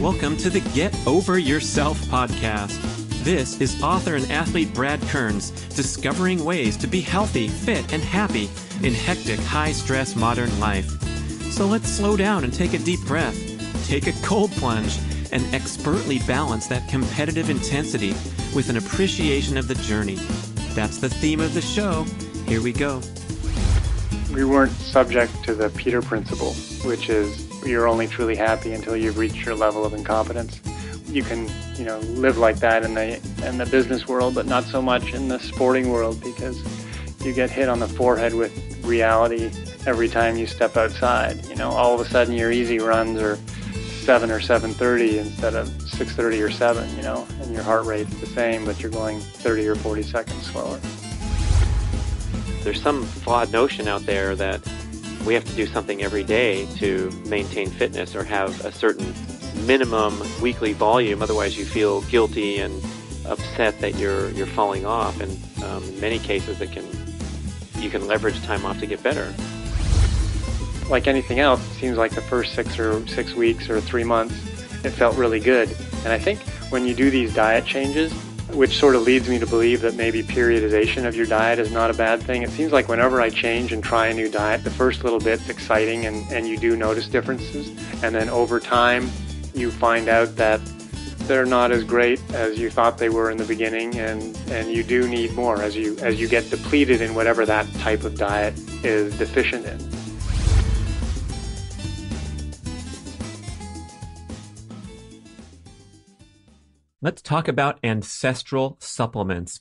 Welcome to the Get Over Yourself podcast. This is author and athlete Brad Kearns discovering ways to be healthy, fit, and happy in hectic, high stress modern life. So let's slow down and take a deep breath, take a cold plunge, and expertly balance that competitive intensity with an appreciation of the journey. That's the theme of the show. Here we go. We weren't subject to the Peter principle, which is you're only truly happy until you've reached your level of incompetence. You can, you know, live like that in the in the business world, but not so much in the sporting world because you get hit on the forehead with reality every time you step outside. You know, all of a sudden your easy runs are seven or seven thirty instead of six thirty or seven. You know, and your heart rate's the same, but you're going thirty or forty seconds slower. There's some flawed notion out there that we have to do something every day to maintain fitness or have a certain minimum weekly volume. Otherwise, you feel guilty and upset that you're you're falling off. And um, in many cases, it can you can leverage time off to get better. Like anything else, it seems like the first six or six weeks or three months, it felt really good. And I think when you do these diet changes, which sort of leads me to believe that maybe periodization of your diet is not a bad thing. It seems like whenever I change and try a new diet, the first little bit's exciting and, and you do notice differences. And then over time, you find out that they're not as great as you thought they were in the beginning and, and you do need more as you as you get depleted in whatever that type of diet is deficient in. Let's talk about ancestral supplements.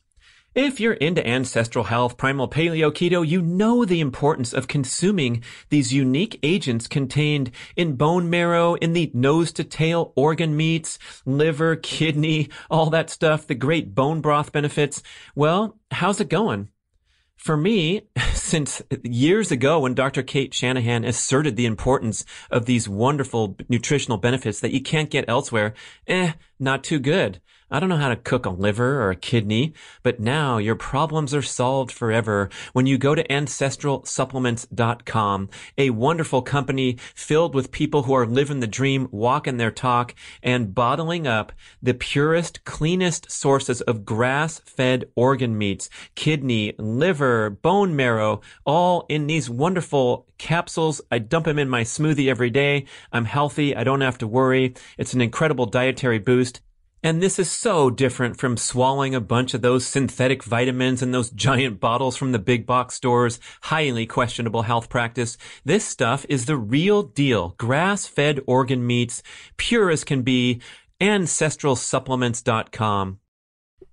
If you're into ancestral health, primal paleo, keto, you know the importance of consuming these unique agents contained in bone marrow, in the nose to tail organ meats, liver, kidney, all that stuff, the great bone broth benefits. Well, how's it going? For me, since years ago when Dr. Cate Shanahan asserted the importance of these wonderful nutritional benefits that you can't get elsewhere, eh, not too good. I don't know how to cook a liver or a kidney, but now your problems are solved forever when you go to ancestralsupplements.com, a wonderful company filled with people who are living the dream, walking their talk, and bottling up the purest, cleanest sources of grass-fed organ meats, kidney, liver, bone marrow, all in these wonderful capsules. I dump them in my smoothie every day. I'm healthy. I don't have to worry. It's an incredible dietary boost. And this is so different from swallowing a bunch of those synthetic vitamins and those giant bottles from the big box stores. Highly questionable health practice. This stuff is the real deal. Grass fed organ meats, pure as can be. AncestralSupplements.com.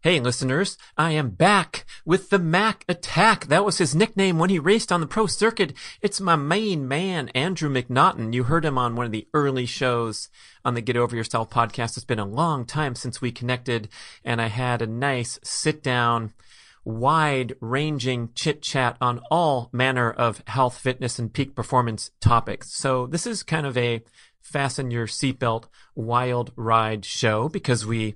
Hey listeners, I am back with the Mac Attack. That was his nickname when he raced on the pro circuit. It's my main man, Andrew MacNaughton. You heard him on one of the early shows on the Get Over Yourself podcast. It's been a long time since we connected and I had a nice sit down, wide ranging chit chat on all manner of health, fitness, and peak performance topics. So this is kind of a fasten your seatbelt wild ride show because we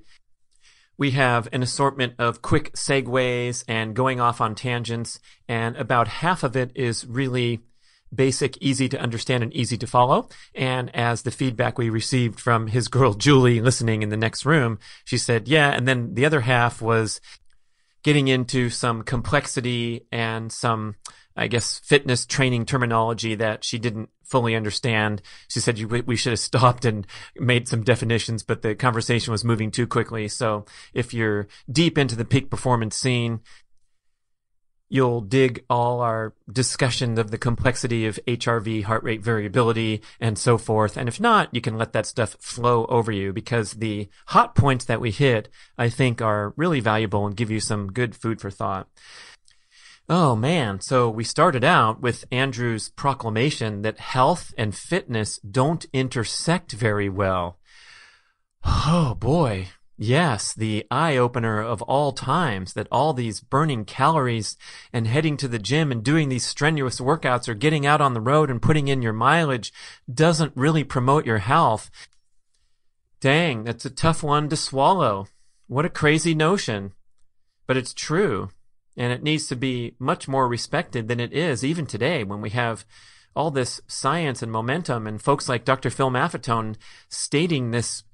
we have an assortment of quick segues and going off on tangents, and about half of it is really basic, easy to understand, and easy to follow. And as the feedback we received from his girl Julie listening in the next room, she said, yeah. And then the other half was getting into some complexity and some, I guess, fitness training terminology that she didn't fully understand. She said we should have stopped and made some definitions, but the conversation was moving too quickly. So if you're deep into the peak performance scene, you'll dig all our discussion of the complexity of HRV, heart rate variability, and so forth. And if not, you can let that stuff flow over you because the hot points that we hit, I think, are really valuable and give you some good food for thought. Oh man, so we started out with Andrew's proclamation that health and fitness don't intersect very well. Oh boy. Yes, the eye opener of all times that all these burning calories and heading to the gym and doing these strenuous workouts or getting out on the road and putting in your mileage doesn't really promote your health. Dang, that's a tough one to swallow. What a crazy notion. But it's true. And it needs to be much more respected than it is even today when we have all this science and momentum and folks like Dr. Phil Maffetone stating this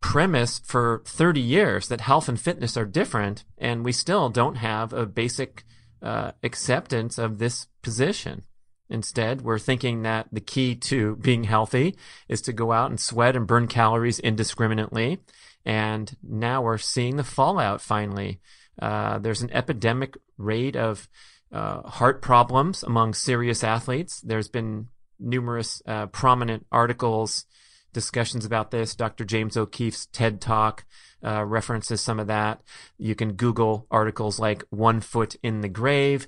premise for 30 years that health and fitness are different, and we still don't have a basic uh, acceptance of this position. Instead, we're thinking that the key to being healthy is to go out and sweat and burn calories indiscriminately. And now we're seeing the fallout finally. Uh, there's an epidemic rate of uh, heart problems among serious athletes. There's been numerous uh, prominent articles, discussions about this. Dr. James O'Keefe's TED Talk uh, references some of that. You can Google articles like One Foot in the Grave,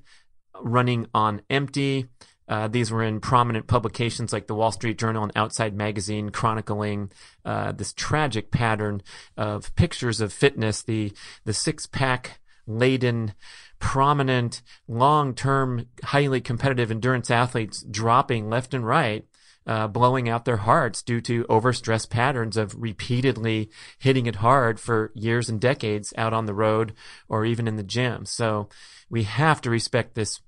Running on Empty. Uh, these were in prominent publications like the Wall Street Journal and Outside Magazine, chronicling uh, this tragic pattern of pictures of fitness, the the six pack laden, prominent, long term, highly competitive endurance athletes dropping left and right. Uh, blowing out their hearts due to overstressed patterns of repeatedly hitting it hard for years and decades out on the road or even in the gym. So we have to respect this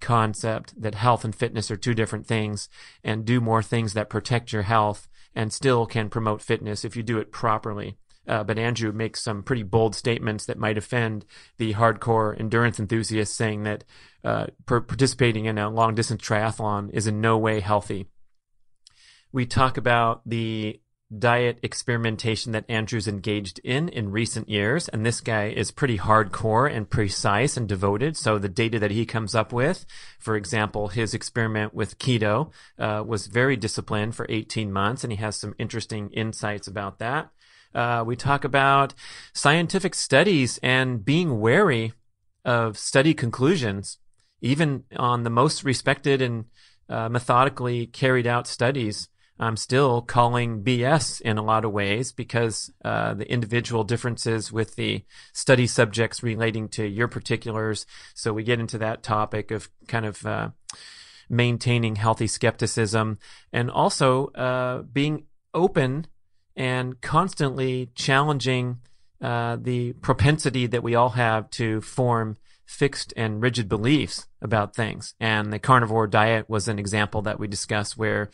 concept that health and fitness are two different things and do more things that protect your health and still can promote fitness if you do it properly. Uh, but Andrew makes some pretty bold statements that might offend the hardcore endurance enthusiasts, saying that uh, per- participating in a long distance triathlon is in no way healthy. We talk about the diet experimentation that Andrew's engaged in in recent years. And this guy is pretty hardcore and precise and devoted. So the data that he comes up with, for example, his experiment with keto uh, was very disciplined for 18 months, and he has some interesting insights about that. Uh, we talk about scientific studies and being wary of study conclusions, even on the most respected and uh, methodically carried out studies. I'm still calling BS in a lot of ways because uh, the individual differences with the study subjects relating to your particulars. So we get into that topic of kind of uh, maintaining healthy skepticism and also uh, being open and constantly challenging uh, the propensity that we all have to form fixed and rigid beliefs about things. And the carnivore diet was an example that we discussed where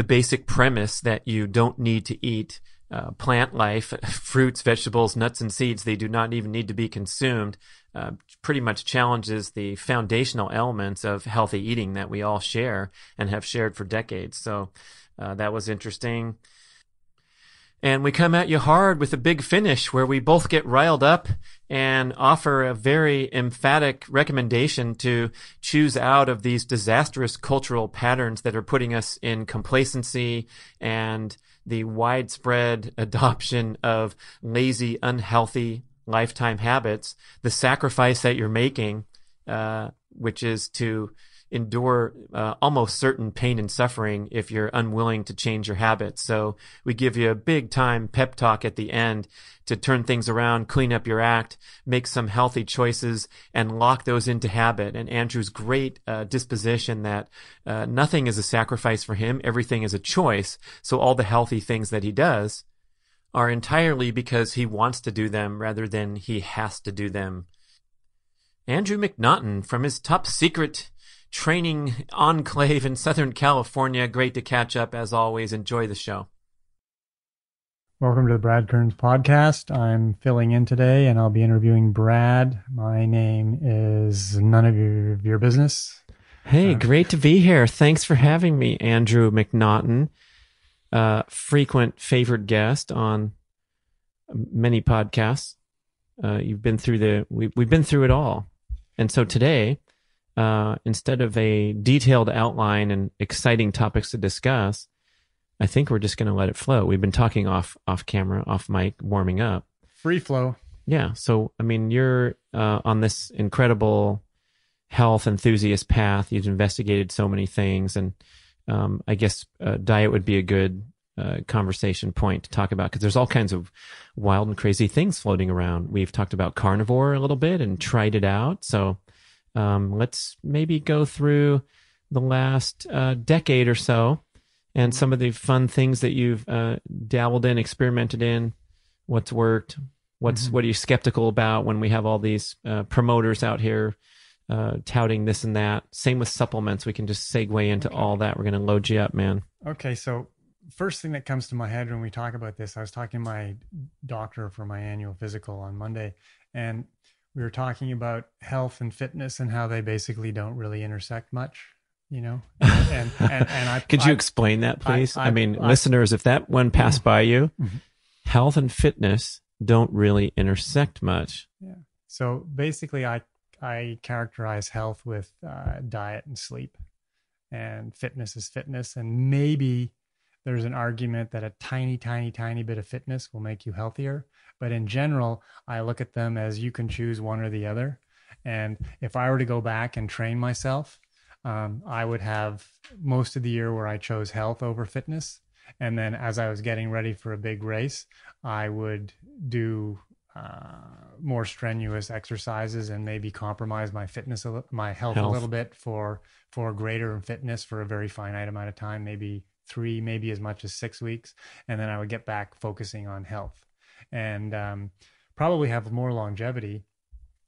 the basic premise that you don't need to eat uh, plant life, fruits, vegetables, nuts, and seeds, they do not even need to be consumed, uh, pretty much challenges the foundational elements of healthy eating that we all share and have shared for decades. So uh, that was interesting. And we come at you hard with a big finish where we both get riled up and offer a very emphatic recommendation to choose out of these disastrous cultural patterns that are putting us in complacency and the widespread adoption of lazy, unhealthy lifetime habits. The sacrifice that you're making, uh, which is to endure uh, almost certain pain and suffering if you're unwilling to change your habits. So we give you a big time pep talk at the end to turn things around, clean up your act, make some healthy choices, and lock those into habit. And Andrew's great uh, disposition that uh, nothing is a sacrifice for him, everything is a choice. So all the healthy things that he does are entirely because he wants to do them rather than he has to do them. Andrew MacNaughton from his top secret training enclave in Southern California. Great to catch up as always. Enjoy the show. Welcome to the Brad Kearns podcast. I'm filling in today and I'll be interviewing Brad. My name is none of your, your business. Hey, uh, great to be here. Thanks for having me, Andrew MacNaughton, uh, frequent favorite guest on many podcasts. Uh, you've been through the, we, we've been through it all. And so today uh, instead of a detailed outline and exciting topics to discuss, I think we're just going to let it flow. We've been talking off off camera, off mic, warming up. Free flow. Yeah. So I mean, you're uh, on this incredible health enthusiast path. You've investigated so many things, and um, I guess uh, diet would be a good uh, conversation point to talk about because there's all kinds of wild and crazy things floating around. We've talked about carnivore a little bit and tried it out. So um, let's maybe go through the last uh, decade or so and some of the fun things that you've uh, dabbled in, experimented in, what's worked, what's mm-hmm. what are you skeptical about when we have all these uh, promoters out here uh, touting this and that. Same with supplements. We can just segue into okay. all that. We're going to load you up, man. Okay, so first thing that comes to my head when we talk about this, I was talking to my doctor for my annual physical on Monday, and we were talking about health and fitness and how they basically don't really intersect much. You know, and and, and I could you I, explain that, please? I, I- mean, listeners, if that one passed by you, Mhm. health and fitness don't really intersect much. Yeah so basically, I I characterize health with uh, diet and sleep, and fitness is fitness. And maybe there's an argument that a tiny, tiny, tiny bit of fitness will make you healthier. But in general, I look at them as you can choose one or the other. And if I were to go back and train myself, um, I would have most of the year where I chose health over fitness. And then as I was getting ready for a big race, I would do uh, more strenuous exercises and maybe compromise my fitness, my health, Health. a little bit for for greater fitness for a very finite amount of time, maybe three, maybe as much as six weeks, and then I would get back focusing on health, and um, probably have more longevity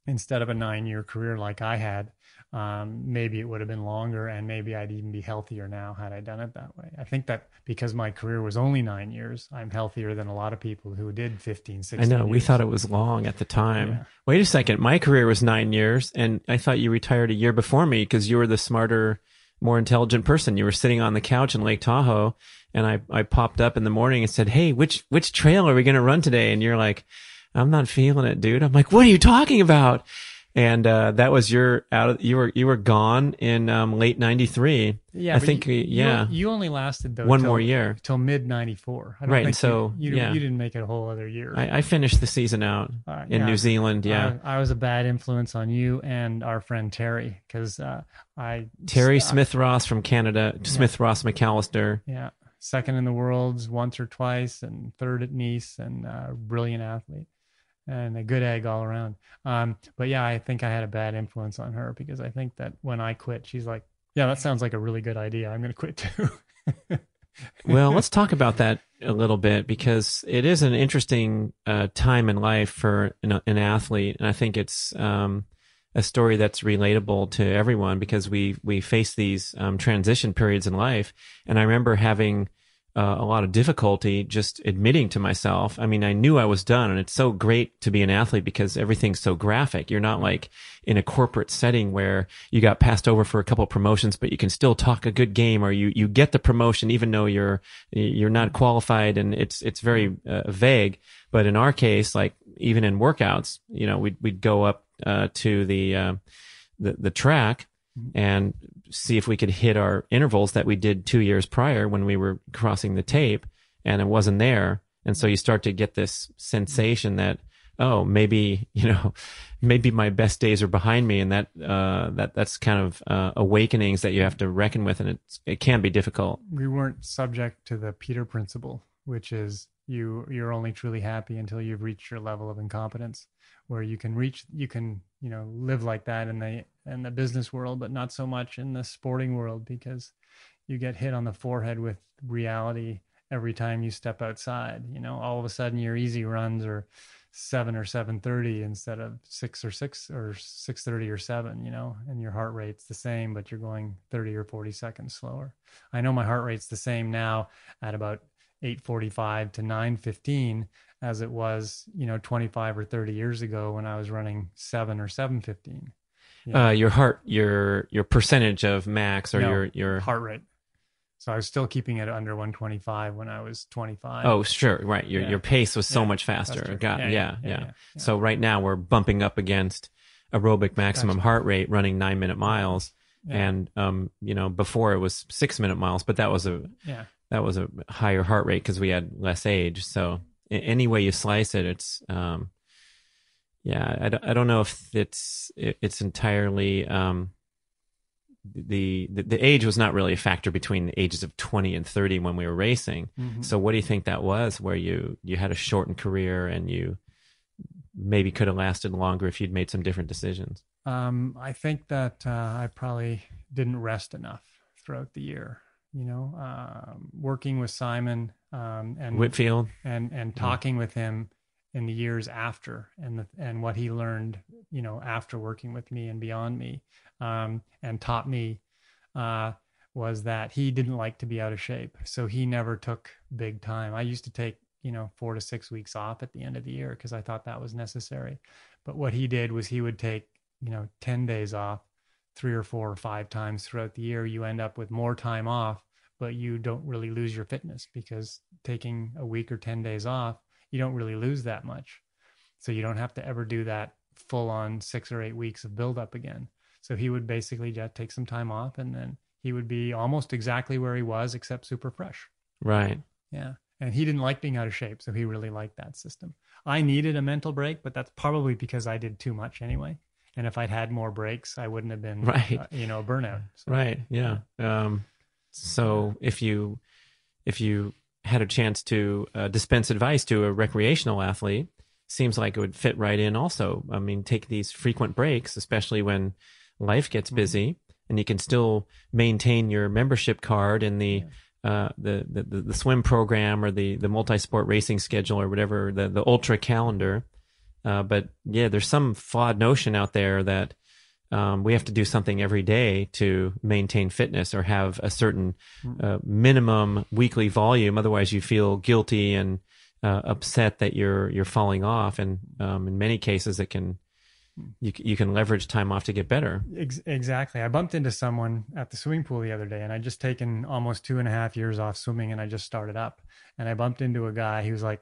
instead of a nine year career like I had. Um, maybe it would have been longer, and maybe I'd even be healthier now had I done it that way. I think that because my career was only nine years, I'm healthier than a lot of people who did 15, 16 I know we years. thought it was long at the time. Yeah. Wait a second, my career was nine years, and I thought you retired a year before me because you were the smarter, more intelligent person. You were sitting on the couch in Lake Tahoe, and I I popped up in the morning and said, "Hey, which which trail are we going to run today?" And you're like, "I'm not feeling it, dude." I'm like, "What are you talking about?" And uh, that was your out. Of, you were you were gone in um, late '93. Yeah, I think you, yeah. You, only lasted though One till- more year. till mid '94. Right, think so, you, you, yeah. you didn't make it a whole other year. I, I finished the season out Uh, in yeah. New Zealand. Yeah, I, I was a bad influence on you and our friend Terry because uh, I Terry Smith Ross from Canada, Smith Ross McAllister. Yeah, second in the worlds once or twice, and third at Nice, and uh, brilliant athlete, and a good egg all around. Um, but yeah, I think I had a bad influence on her because I think that when I quit, she's like, "Yeah, that sounds like a really good idea. I'm going to quit too." well, let's talk about that a little bit because it is an interesting uh, time in life for an, an athlete, and I think it's um, a story that's relatable to everyone because we we face these um, transition periods in life. And I remember having uh, a lot of difficulty just admitting to myself. I mean, I knew I was done, and it's so great to be an athlete because everything's so graphic. You're not like in a corporate setting where you got passed over for a couple promotions, but you can still talk a good game, or you you get the promotion even though you're you're not qualified, and it's it's very uh, vague. But in our case, like even in workouts, you know, we'd we'd go up uh, to the uh, the the track and see if we could hit our intervals that we did two years prior when we were crossing the tape and it wasn't there. And so you start to get this sensation that, oh, maybe, you know, maybe my best days are behind me. And that, uh, that, that's kind of, uh, awakenings that you have to reckon with. And it's, it can be difficult. we weren't subject to the Peter principle, which is you you're only truly happy until you've reached your level of incompetence, where you can reach you can you know live like that in the in the business world, but not so much in the sporting world because you get hit on the forehead with reality every time you step outside. You know, all of a sudden your easy runs are seven or seven thirty instead of six or six or six thirty or seven. You know, and your heart rate's the same, but you're going thirty or forty seconds slower. I know my heart rate's the same now at about 845 to 915 as it was, you know, 25 or 30 years ago when I was running 7 or 715. Yeah. Uh, your heart, your, your percentage of max or No, your, your, heart rate. So I was still keeping it under 125 when I was 25. oh, sure. Right. Your, Yeah. your pace was so Yeah, much faster. Got, yeah, yeah, yeah. So right now we're bumping up against aerobic maximum Gotcha. heart rate running nine minute miles. And, um, you know, before it was six minute miles, but that was a, yeah. that was a higher heart rate because we had less age. So any way you slice it, it's, um, yeah, I, don't- I don't know if it's, it- it's entirely, um, the, the, the age was not really a factor between the ages of 20 and 30 when we were racing. Mhm. So what do you think that was where you, you had a shortened career and you maybe could have lasted longer if you'd made some different decisions? Um, I think that uh, I probably didn't rest enough throughout the year. You know, um, working with Simon um, and Whitfield? and and talking with him in the years after and the, and what he learned, you know, after working with me and beyond me, um, and taught me uh, was that he didn't like to be out of shape. So he never took big time. I used to take, you know, four to six weeks off at the end of the year because I thought that was necessary. But what he did was he would take, you know, 10 days off three or four or five times throughout the year. You end up with more time off, but you don't really lose your fitness because taking a week or 10 days off, you don't really lose that much. So you don't have to ever do that full on six or eight weeks of buildup again. So he would basically just take some time off and then he would be almost exactly where he was, except super fresh. Right. Yeah. And he didn't like being out of shape. So he really liked that system. I needed a mental break, but that's probably because I did too much anyway. And if I'd had more breaks, I wouldn't have been, right. Uh, you know, a burnout. So, right. Yeah. Um, so if you, if you had a chance to uh, dispense advice to a recreational athlete, seems like it would fit right in also. I mean, take these frequent breaks, especially when life gets mm-hmm. busy and you can still maintain your membership card in the, uh, the, the, the swim program or the, the multi-sport racing schedule or whatever, the, the ultra calendar. Uh, but yeah, there's some flawed notion out there that, um, we have to do something every day to maintain fitness or have a certain mm-hmm. uh, minimum weekly volume. Otherwise, you feel guilty and uh, upset that you're you're falling off. And um, in many cases, it can you you can leverage time off to get better. Exactly. I bumped into someone at the swimming pool the other day, and I'd just taken almost two and a half years off swimming, and I just started up. And I bumped into a guy. He was like,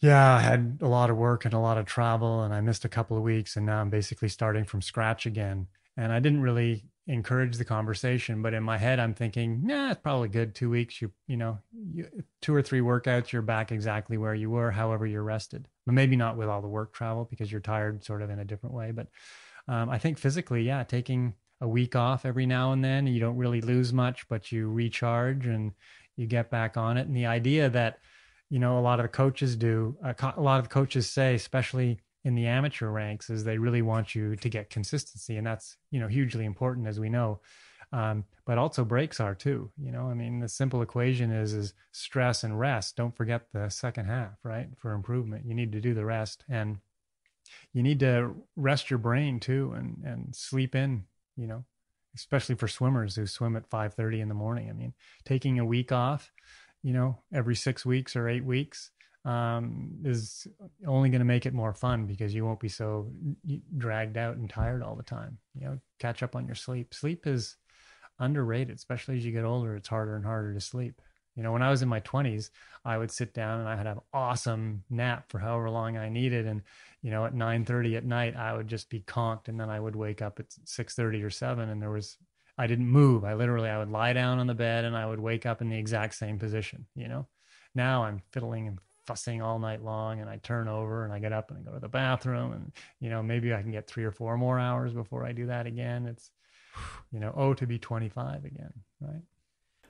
"Yeah, I had a lot of work and a lot of travel, and I missed a couple of weeks, and now I'm basically starting from scratch again." And I didn't really encourage the conversation, but in my head, I'm thinking, "Yeah, it's probably good. Two weeks, you you know, you, two or three workouts, you're back exactly where you were. However, you're rested." but maybe not with all the work travel because you're tired sort of in a different way. But um, I think physically, yeah, taking a week off every now and then, you don't really lose much, but you recharge and you get back on it. And the idea that, you know, a lot of the coaches do, a, co- a lot of coaches say, especially in the amateur ranks, is they really want you to get consistency. And that's, you know, hugely important, as we know. Um, but also breaks are too. You know, I mean, the simple equation is is stress and rest. Don't forget the second half, right? For improvement, you need to do the rest, and you need to rest your brain too, and and sleep in. You know, especially for swimmers who swim at five thirty in the morning. I mean, taking a week off, you know, every six weeks or eight weeks um, is only going to make it more fun because you won't be so dragged out and tired all the time. You know, catch up on your sleep. Sleep is underrated, especially as you get older. It's harder and harder to sleep. You know, when I was in my 20s, I would sit down and I would have awesome nap for however long I needed. And, you know, at 9.30 at night, I would just be conked. And then I would wake up at 6.30 or 7 and there was, I didn't move. I literally, I would lie down on the bed and I would wake up in the exact same position, you know. Now I'm fiddling and fussing all night long and I turn over and I get up and I go to the bathroom and, you know, maybe I can get three or four more hours before I do that again. It's, you know, oh, to be 25 again, right?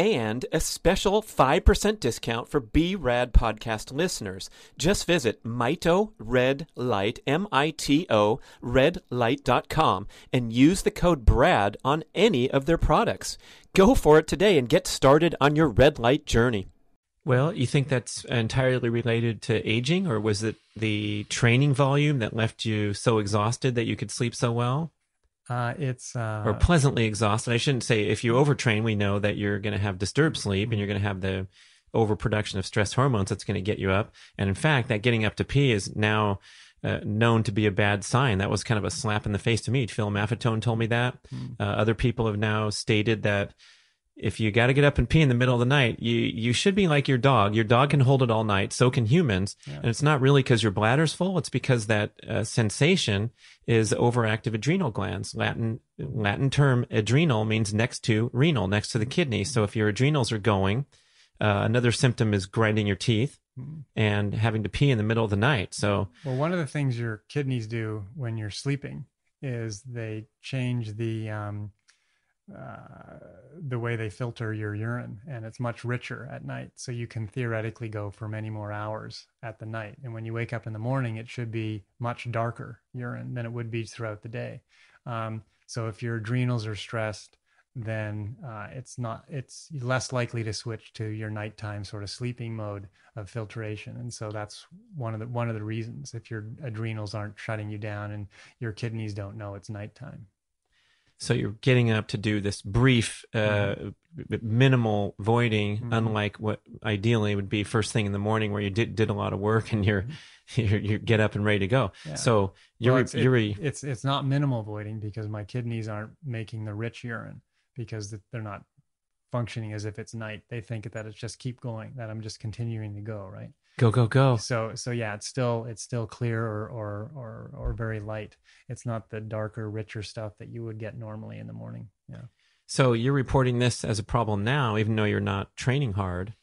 and a special 5% discount for B-Rad podcast listeners. Just visit Mito Red Light, M-I-T-O, redlight.com and use the code BRAD on any of their products. Go for it today and get started on your red light journey. Well, you think that's entirely related to aging, or was it the training volume that left you so exhausted that you could sleep so well? Uh, it's uh, or pleasantly exhausted. I shouldn't say if you overtrain, we know that you're going to have disturbed sleep and you're going to have the overproduction of stress hormones that's going to get you up. And in fact, that getting up to pee is now uh, known to be a bad sign. That was kind of a slap in the face to me. Phil Maffetone told me that. Mm. Uh, other people have now stated that if you got to get up and pee in the middle of the night, you you should be like your dog. Your dog can hold it all night. So can humans. Yeah. And it's not really because your bladder's full. It's because that uh, sensation is overactive adrenal glands. Latin Latin term adrenal means next to renal, next to the kidney. So if your adrenals are going, uh, another symptom is grinding your teeth mm-hmm. and having to pee in the middle of the night. So well, one of the things your kidneys do when you're sleeping is they change the um, uh, the way they filter your urine and it's much richer at night. So you can theoretically go for many more hours at the night. And when you wake up in the morning it should be much darker urine than it would be throughout the day. Um, so if your adrenals are stressed then uh, it's not it's less likely to switch to your nighttime sort of sleeping mode of filtration. And so that's one of the one of the reasons if your adrenals aren't shutting you down and your kidneys don't know it's nighttime so you're getting up to do this brief, uh, mm-hmm. minimal voiding, mm-hmm. unlike what ideally would be first thing in the morning, where you did did a lot of work and you're mm-hmm. you you get up and ready to go. Yeah. So you're well, it's, you're it, it's it's not minimal voiding because my kidneys aren't making the rich urine because they're not functioning as if it's night. They think that it's just keep going, that I'm just continuing to go, right? Go go go. So so yeah, it's still it's still clear or or or or very light. It's not the darker, richer stuff that you would get normally in the morning. Yeah. So you're reporting this as a problem now, even though you're not training hard.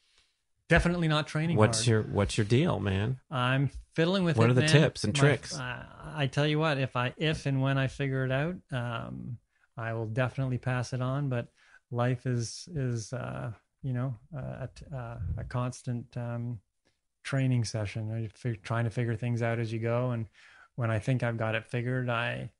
Definitely not training. What's hard. your What's your deal, man? I'm fiddling with what it. Are the man. tips and My, tricks? Uh, I tell you what, if I if and when I figure it out, um, I will definitely pass it on. But life is is uh, you know uh, a, uh, a constant um, training session, trying to figure things out as you go. And when I think I've got it figured, I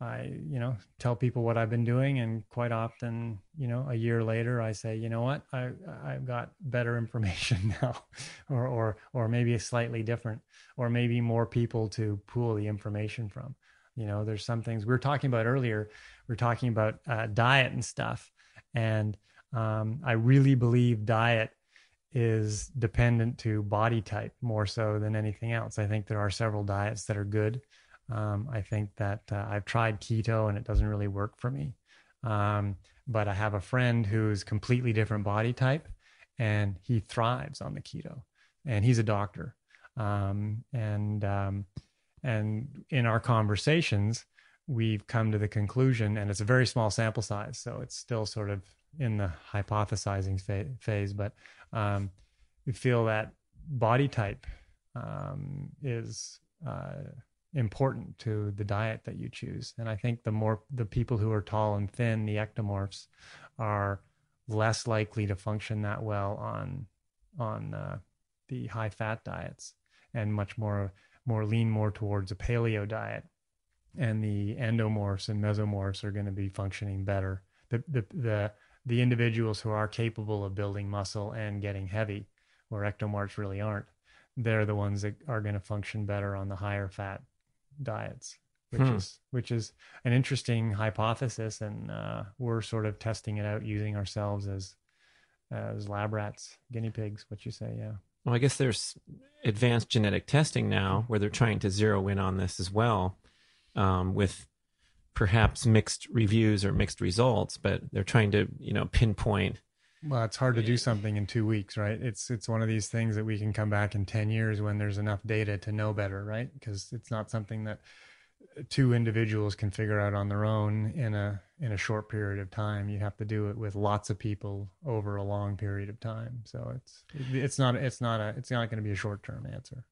I you know tell people what I've been doing, and quite often, you know, a year later, I say, you know what, I I've got better information now, or or or maybe a slightly different, or maybe more people to pool the information from. You know, there's some things we were talking about earlier. We are talking about uh, diet and stuff and um, I really believe diet is dependent to body type more so than anything else. I think there are several diets that are good. Um, I think that uh, I've tried keto and it doesn't really work for me. Um, but I have a friend who's completely different body type and he thrives on the keto and he's a doctor. Um, and, um, and in our conversations, we've come to the conclusion, and it's a very small sample size, so it's still sort of in the hypothesizing fa- phase, but um, we feel that body type um, is uh, important to the diet that you choose. And I think the more the people who are tall and thin, the ectomorphs, are less likely to function that well on on uh, the high fat diets, and much more more lean more towards a paleo diet and the endomorphs and mesomorphs are going to be functioning better. The, the, the, the individuals who are capable of building muscle and getting heavy, where ectomorphs really aren't, they're the ones that are going to function better on the higher fat diets, which Hmm. is which is an interesting hypothesis, and uh, we're sort of testing it out using ourselves as as lab rats, guinea pigs. What you say? Yeah. Well, I guess there's advanced genetic testing now where they're trying to zero in on this as well, um, with perhaps mixed reviews or mixed results, but they're trying to, you know, pinpoint. Well, it's hard to do something in two weeks, right? It's it's one of these things that we can come back in ten years when there's enough data to know better, right? Because it's not something that two individuals can figure out on their own in a in a short period of time. You have to do it with lots of people over a long period of time. So it's it's not it's not a it's not going to be a short term answer.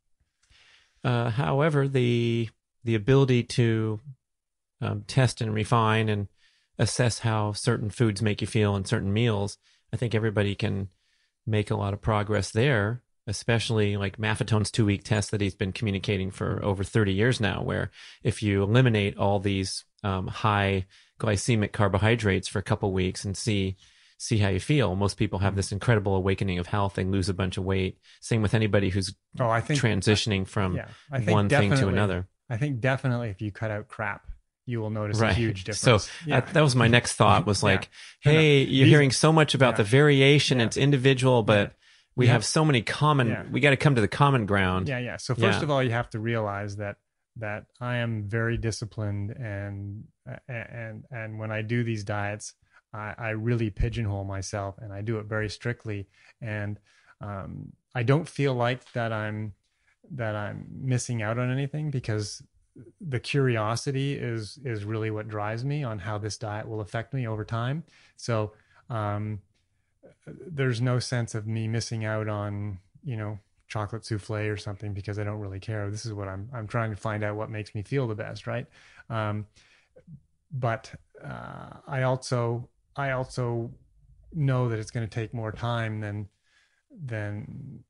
Uh, however, the the ability to um, test and refine and assess how certain foods make you feel in certain meals, I think everybody can make a lot of progress there. Especially like Maffetone's two week test that he's been communicating for over 30 years now, where if you eliminate all these um, high glycemic carbohydrates for a couple weeks and see see how you feel, most people have this incredible awakening of health. They lose a bunch of weight. Same with anybody who's Oh, I think transitioning from yeah, I think one thing to another. I think definitely if you cut out crap, you will notice a Right. huge So difference. that, that was my next thought was like, no. hey, you're These- hearing so much about yeah. the variation. Yeah. It's individual, but we have so many common, Yeah. we got to come to the common ground. Yeah, yeah. So first Yeah. of all, you have to realize that that I am very disciplined and and and when I do these diets, I, I really pigeonhole myself and I do it very strictly. And um, I don't feel like that I'm that I'm missing out on anything because the curiosity is is really what drives me on how this diet will affect me over time. So um, there's no sense of me missing out on you know chocolate souffle or something because I don't really care. This is what I'm I'm trying to find out what makes me feel the best, right? Um, but uh, I also I also know that it's going to take more time than than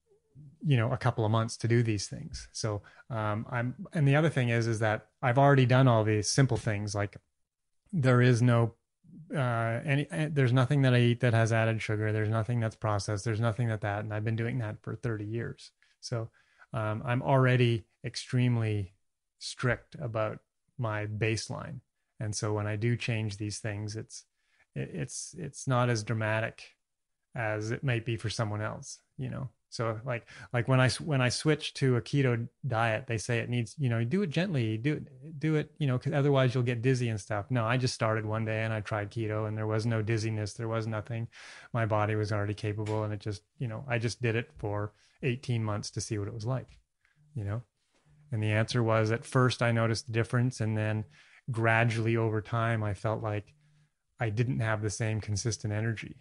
you know a couple of months to do these things. So um, I'm and the other thing is is that I've already done all these simple things like there is no uh any eh, there's nothing that i eat that has added sugar there's nothing that's processed there's nothing that that and i've been doing that for 30 years. So um, i'm already extremely strict about my baseline. And so when i do change these things it's it, it's it's not as dramatic as it might be for someone else you know so like like when i when i switch to a keto diet they say it needs you know do it gently do it do it you know 'cause otherwise you'll get dizzy and stuff. No i just started one day and i tried keto and there was no dizziness there was nothing. My body was already capable and it just you know i just did it for 18 months to see what it was like you know? And the answer was at first i noticed the difference and then gradually over time i felt like i didn't have the same consistent energy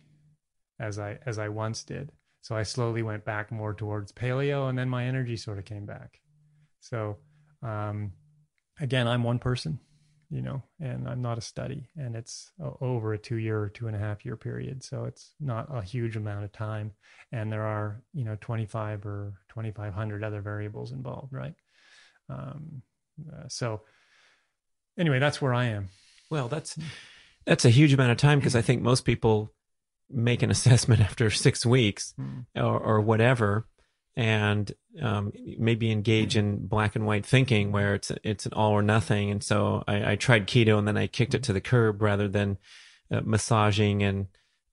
as i as i once did so I slowly went back more towards paleo, and then my energy sort of came back. So um, again, I'm one person, you know, and I'm not a study, and it's over a two year or two and a half year period. So it's not a huge amount of time, and there are you know 25 or 2,500 other variables involved, right? Um, uh, so anyway, that's where I am. Well, that's, that's a huge amount of time because I think most people make an assessment after six weeks or, or whatever and um, maybe engage in black and white thinking where it's it's an all or nothing. And so I, I tried keto and then I kicked it to the curb rather than uh, massaging and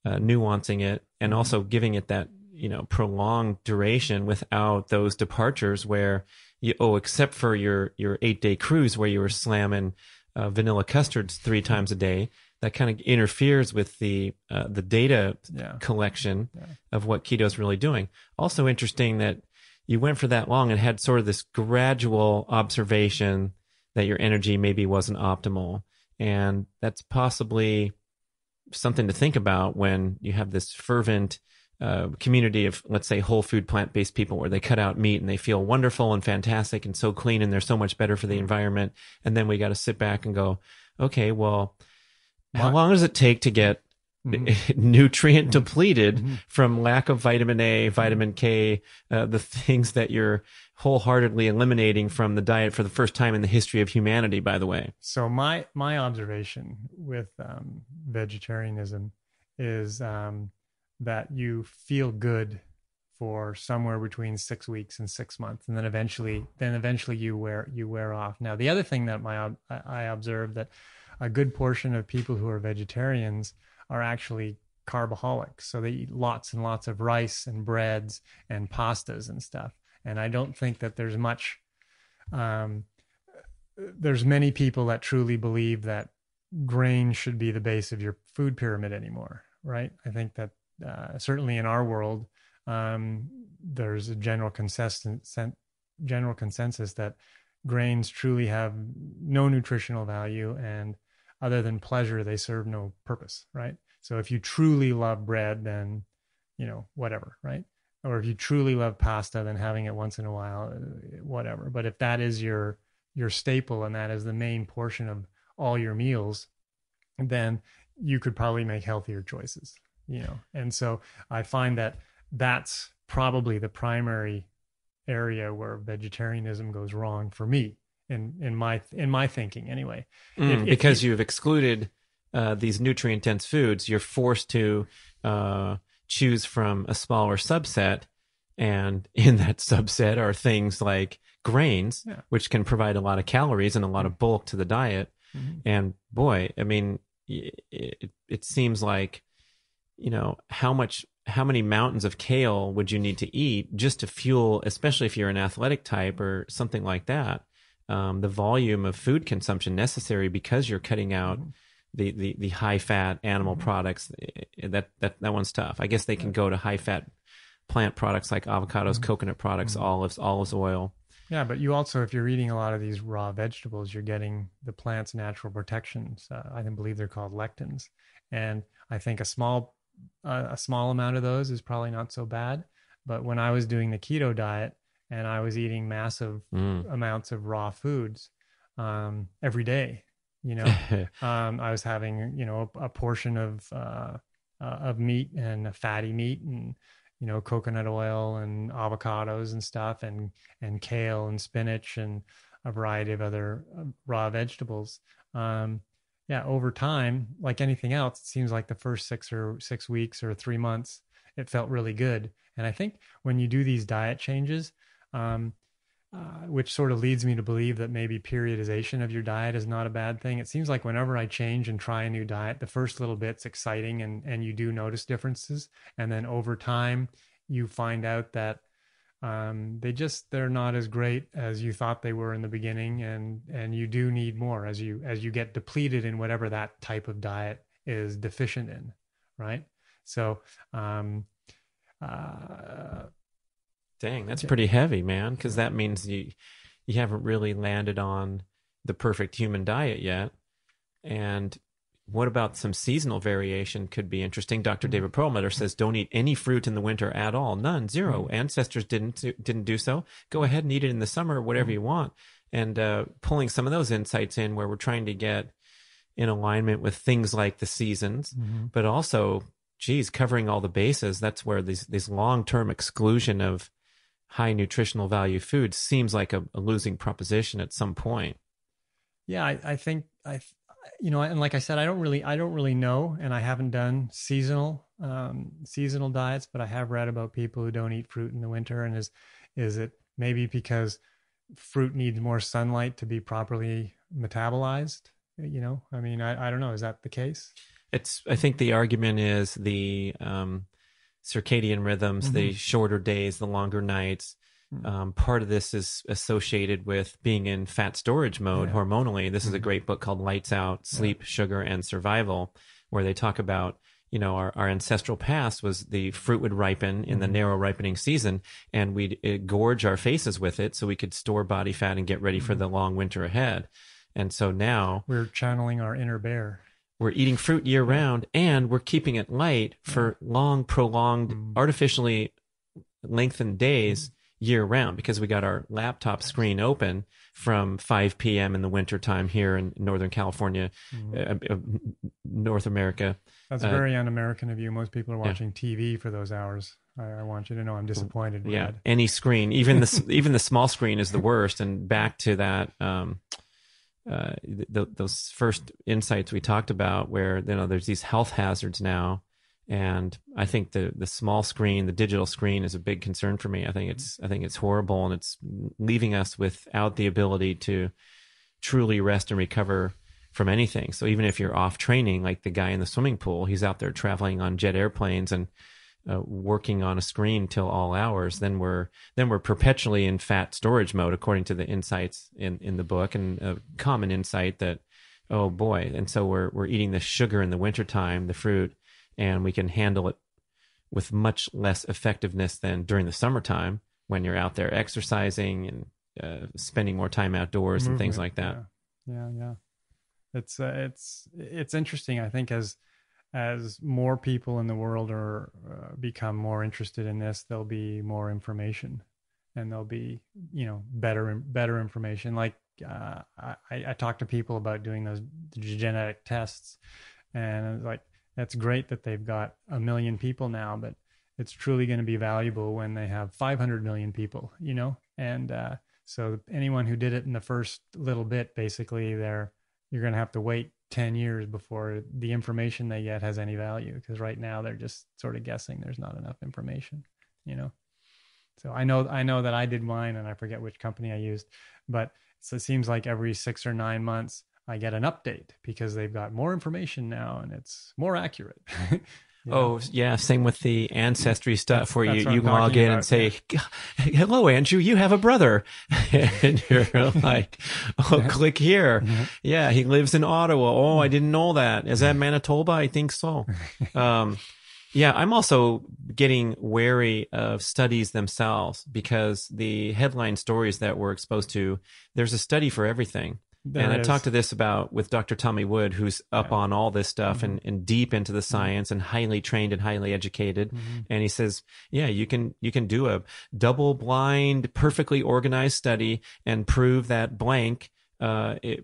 uh, nuancing it, and also giving it that you know prolonged duration without those departures where you oh except for your your eight day cruise where you were slamming uh, vanilla custards three times a day. That kind of interferes with the uh, the data Yeah. collection Yeah. of what keto is really doing. Also interesting that you went for that long and had sort of this gradual observation that your energy maybe wasn't optimal. And that's possibly something to think about when you have this fervent uh, community of, let's say, whole food plant based people where they cut out meat and they feel wonderful and fantastic and so clean and they're so much better for the environment. And then we got to sit back and go, okay, well, how long does it take to get Mhm. nutrient depleted Mhm. from lack of vitamin A, vitamin K, uh, the things that you're wholeheartedly eliminating from the diet for the first time in the history of humanity, by the way. So my my observation with um, vegetarianism is um, that you feel good for somewhere between six weeks and six months, and then eventually, then eventually you wear you wear off. Now, the other thing that my I observed that a good portion of people who are vegetarians are actually carboholics, so they eat lots and lots of rice and breads and pastas and stuff. And I don't think that there's much. Um, there's many people that truly believe that grain should be the base of your food pyramid anymore, right? I think that uh, certainly in our world, um, there's a general consensus general consensus that grains truly have no nutritional value and other than pleasure they serve no purpose right? So if you truly love bread then you know whatever right? Or if you truly love pasta then having it once in a while uh, whatever. But if that is your your staple and that is the main portion of all your meals then you could probably make healthier choices you know? And so i find that that's probably the primary area where vegetarianism goes wrong for me in in my in my thinking anyway mm, if, because if, you've excluded uh, these nutrient dense foods you're forced to uh, choose from a smaller subset and in that subset are things like grains yeah. which can provide a lot of calories and a lot of bulk to the diet mm-hmm. and boy i mean it, it seems like you know how much how many mountains of kale would you need to eat just to fuel especially if you're an athletic type or something like that um, the volume of food consumption necessary because you're cutting out mm-hmm. the, the, the high fat animal mm-hmm. products eh, that that that one's tough i guess they can go to high fat plant products like avocados mm-hmm. coconut products mm-hmm. olives olives oil yeah, but you also, if you're eating a lot of these raw vegetables, you're getting the plant's natural protections. Uh, I believe they're called lectins, and I think a small uh, a small amount of those is probably not so bad. But when I was doing the keto diet and I was eating massive mm. amounts of raw foods um, every day, you know, um, I was having you know a, a portion of uh, uh, of meat and a fatty meat and you know coconut oil and avocados and stuff and and kale and spinach and a variety of other uh, raw vegetables. Um, yeah over time like anything else it seems like the first six or six weeks or three months it felt really good. And i think when you do these diet changes um, uh, which sort of leads me to believe that maybe periodization of your diet is not a bad thing. It seems like whenever I change and try a new diet, the first little bit's exciting and, and you do notice differences. And then over time, you find out that um, they just they're not as great as you thought they were in the beginning, and and you do need more as you as you get depleted in whatever that type of diet is deficient in, right? So, um, uh, Dang, that's pretty heavy, man. Because that means you you haven't really landed on the perfect human diet yet. And what about some seasonal variation could be interesting. Dr. Mm-hmm. David Perlmutter says don't eat any fruit in the winter at all. None, 0 mm-hmm. Ancestors didn't didn't do so. Go ahead and eat it in the summer, whatever mm-hmm. you want. And uh, pulling some of those insights in where we're trying to get in alignment with things like the seasons, mm-hmm. but also, geez, covering all the bases. That's where these these long term exclusion of high nutritional value food seems like a, a losing proposition at some point. Yeah, I, I think I, you know, and like I said, I don't really, I don't really know, and I haven't done seasonal, um, seasonal diets, but I have read about people who don't eat fruit in the winter, and is, is it maybe because fruit needs more sunlight to be properly metabolized? You know, I mean, I, I don't know. Is that the case? It's. I think the argument is the um, circadian rhythms, mm-hmm. the shorter days, the longer nights. Mm. Um, part of this is associated with being in fat storage mode yeah. hormonally. This mm-hmm. is a mm-hmm. great book called Lights Out Sleep, yeah. Sugar, and Survival, where they talk about you know our, our ancestral past was the fruit would ripen in mm-hmm. the narrow ripening season and we'd uh, gorge our faces with it so we could store body fat and get ready for mm-hmm. the long winter ahead and so now we're channeling our inner bear we're eating fruit year round and we're keeping it light for long, prolonged, mm. artificially lengthened days year round because we got our laptop screen open from 5 p.m. in the winter time here in Northern California, mm. uh, uh, North America. That's uh, very un American of you. Most people are watching yeah. TV for those hours. I, I, want you to know I'm disappointed. Yeah, any screen, even the even the small screen is the worst. And back to that, um, uh, the, those first insights we talked about, where you know there's these health hazards now and I think the the small screen, the digital screen, is a big concern for me. I think it's I think it's horrible, and it's leaving us without the ability to truly rest and recover from anything. So even if you're off training, like the guy in the swimming pool, he's out there traveling on jet airplanes and uh, working on a screen till all hours. Then we're then we're perpetually in fat storage mode, according to the insights in in the book, and a common insight that oh boy, and so we're we're eating the sugar in the wintertime, the fruit and we can handle it with much less effectiveness than during the summertime when you're out there exercising and uh, spending more time outdoors Movement, and things like that. Yeah, yeah, yeah. It's uh, it's it's interesting. I think as as more people in the world are uh, become more interested in this, there'll be more information, and there'll be you know better better information. Like uh, I, I talk to people about doing those genetic tests, and like that's great that they've got a million people now, but it's truly going to be valuable when they have 500 million people, you know? And uh, so anyone who did it in the first little bit, basically, they're, you're going to have to wait 10 years before the information they get has any value because right now they're just sort of guessing there's not enough information, you know? So I know, I know that I did mine and I forget which company I used, but so it seems like every six or nine months, I get an update because they've got more information now and it's more accurate. Oh yeah, same with the ancestry stuff where that's you, you log in about, and say, yeah. "Hello, Andrew, you have a brother," and you're like, "Oh, click here." Mm-hmm. Yeah, he lives in Ottawa. Oh, I didn't know that. Is that Manitoba? I think so. Um, yeah, I'm also getting wary of studies themselves because the headline stories that we're exposed to, there's a study for everything. There and I talked to this about with Dr. Tommy Wood, who's up yeah. on all this stuff mm-hmm. and, and deep into the mm-hmm. science and highly trained and highly educated. Mm-hmm. And he says, yeah, you can, you can do a double blind, perfectly organized study and prove that blank, uh, it,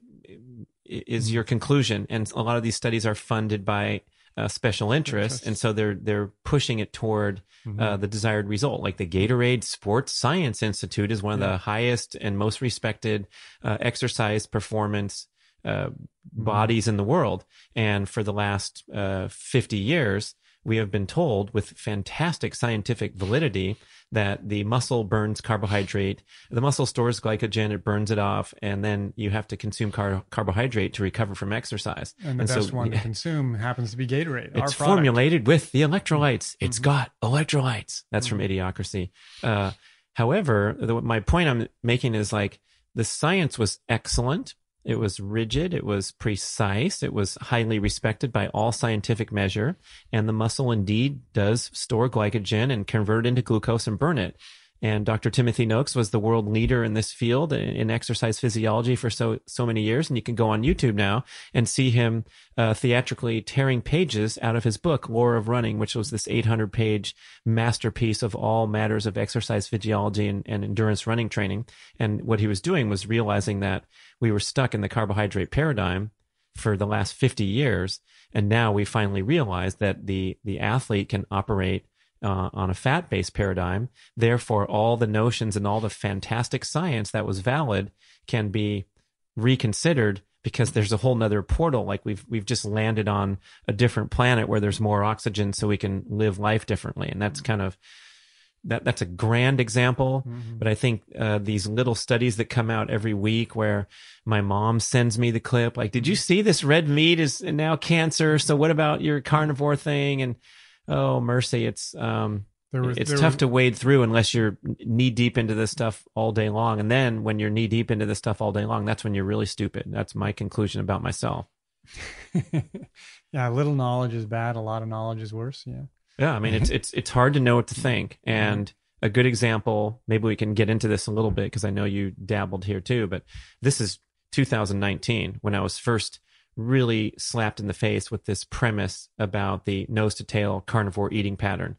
it is mm-hmm. your conclusion. And a lot of these studies are funded by uh, special interest, and so they're they're pushing it toward mm-hmm. uh, the desired result. Like the Gatorade Sports Science Institute is one of yeah. the highest and most respected uh, exercise performance uh, mm-hmm. bodies in the world, and for the last uh, fifty years, we have been told with fantastic scientific validity that the muscle burns carbohydrate. The muscle stores glycogen, it burns it off, and then you have to consume car- carbohydrate to recover from exercise. And the and best so, one to consume happens to be Gatorade. It's formulated with the electrolytes. It's mm-hmm. got electrolytes. That's mm-hmm. from Idiocracy. Uh, however, the, my point I'm making is like the science was excellent it was rigid, it was precise, it was highly respected by all scientific measure, and the muscle indeed does store glycogen and convert it into glucose and burn it. And Dr. Timothy Noakes was the world leader in this field in exercise physiology for so so many years. And you can go on YouTube now and see him uh, theatrically tearing pages out of his book, Lore of Running, which was this 800 page masterpiece of all matters of exercise physiology and, and endurance running training. And what he was doing was realizing that we were stuck in the carbohydrate paradigm for the last 50 years. And now we finally realized that the, the athlete can operate uh, on a fat based paradigm. Therefore, all the notions and all the fantastic science that was valid can be reconsidered because there's a whole nother portal. Like we've we've just landed on a different planet where there's more oxygen, so we can live life differently. And that's kind of that that's a grand example. Mm-hmm. But I think uh, these little studies that come out every week, where my mom sends me the clip, like, did you mm-hmm. see this red meat is now cancer? So what about your carnivore thing? And oh mercy, it's um, was, it's tough was... to wade through unless you're knee deep into this stuff all day long. And then when you're knee deep into this stuff all day long, that's when you're really stupid. That's my conclusion about myself. yeah, a little knowledge is bad. A lot of knowledge is worse. Yeah. Yeah, I mean it's it's it's hard to know what to think. And a good example, maybe we can get into this a little bit because I know you dabbled here too. But this is 2019 when I was first really slapped in the face with this premise about the nose to tail carnivore eating pattern.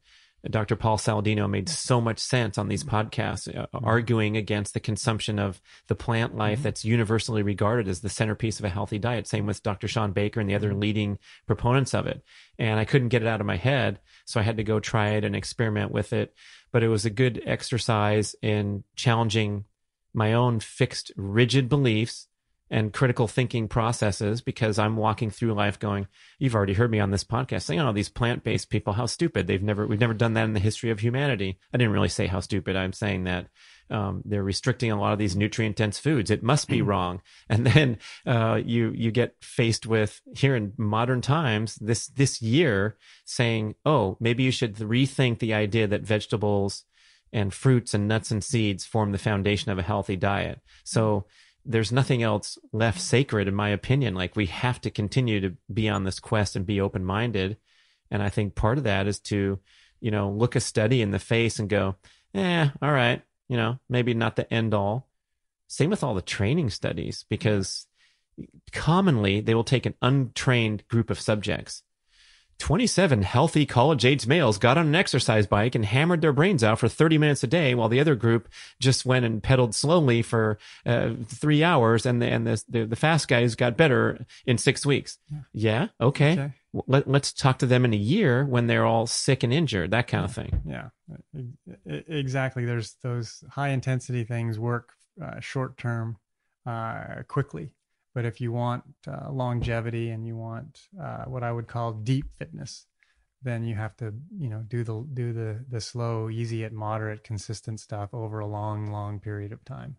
Dr. Paul Saladino made so much sense on these podcasts, uh, mm-hmm. arguing against the consumption of the plant life mm-hmm. that's universally regarded as the centerpiece of a healthy diet. Same with Dr. Shawn Baker and the other mm-hmm. leading proponents of it. And I couldn't get it out of my head. So I had to go try it and experiment with it. But it was a good exercise in challenging my own fixed, rigid beliefs and critical thinking processes because I'm walking through life going, you've already heard me on this podcast saying, oh, these plant based people, how stupid. They've never, we've never done that in the history of humanity. I didn't really say how stupid. I'm saying that um, they're restricting a lot of these nutrient dense foods. It must be wrong. And then uh, you you get faced with here in modern times this this year saying, oh, maybe you should rethink the idea that vegetables and fruits and nuts and seeds form the foundation of a healthy diet. So there's nothing else left sacred, in my opinion. Like we have to continue to be on this quest and be open minded. And I think part of that is to, you know, look a study in the face and go, eh, all right, you know, maybe not the end all. Same with all the training studies, because commonly they will take an untrained group of subjects 27 healthy college age males got on an exercise bike and hammered their brains out for 30 minutes a day while the other group just went and pedaled slowly for uh, three hours and the, and the, the, the, fast guys got better in six weeks. Yeah. yeah? Okay. okay. Let, let's talk to them in a year when they're all sick and injured, that kind of thing. Yeah, exactly. There's those high intensity things work uh, short term, uh, quickly but if you want uh, longevity and you want uh, what I would call deep fitness, then you have to, you know, do the do the the slow, easy at moderate, consistent stuff over a long, long period of time.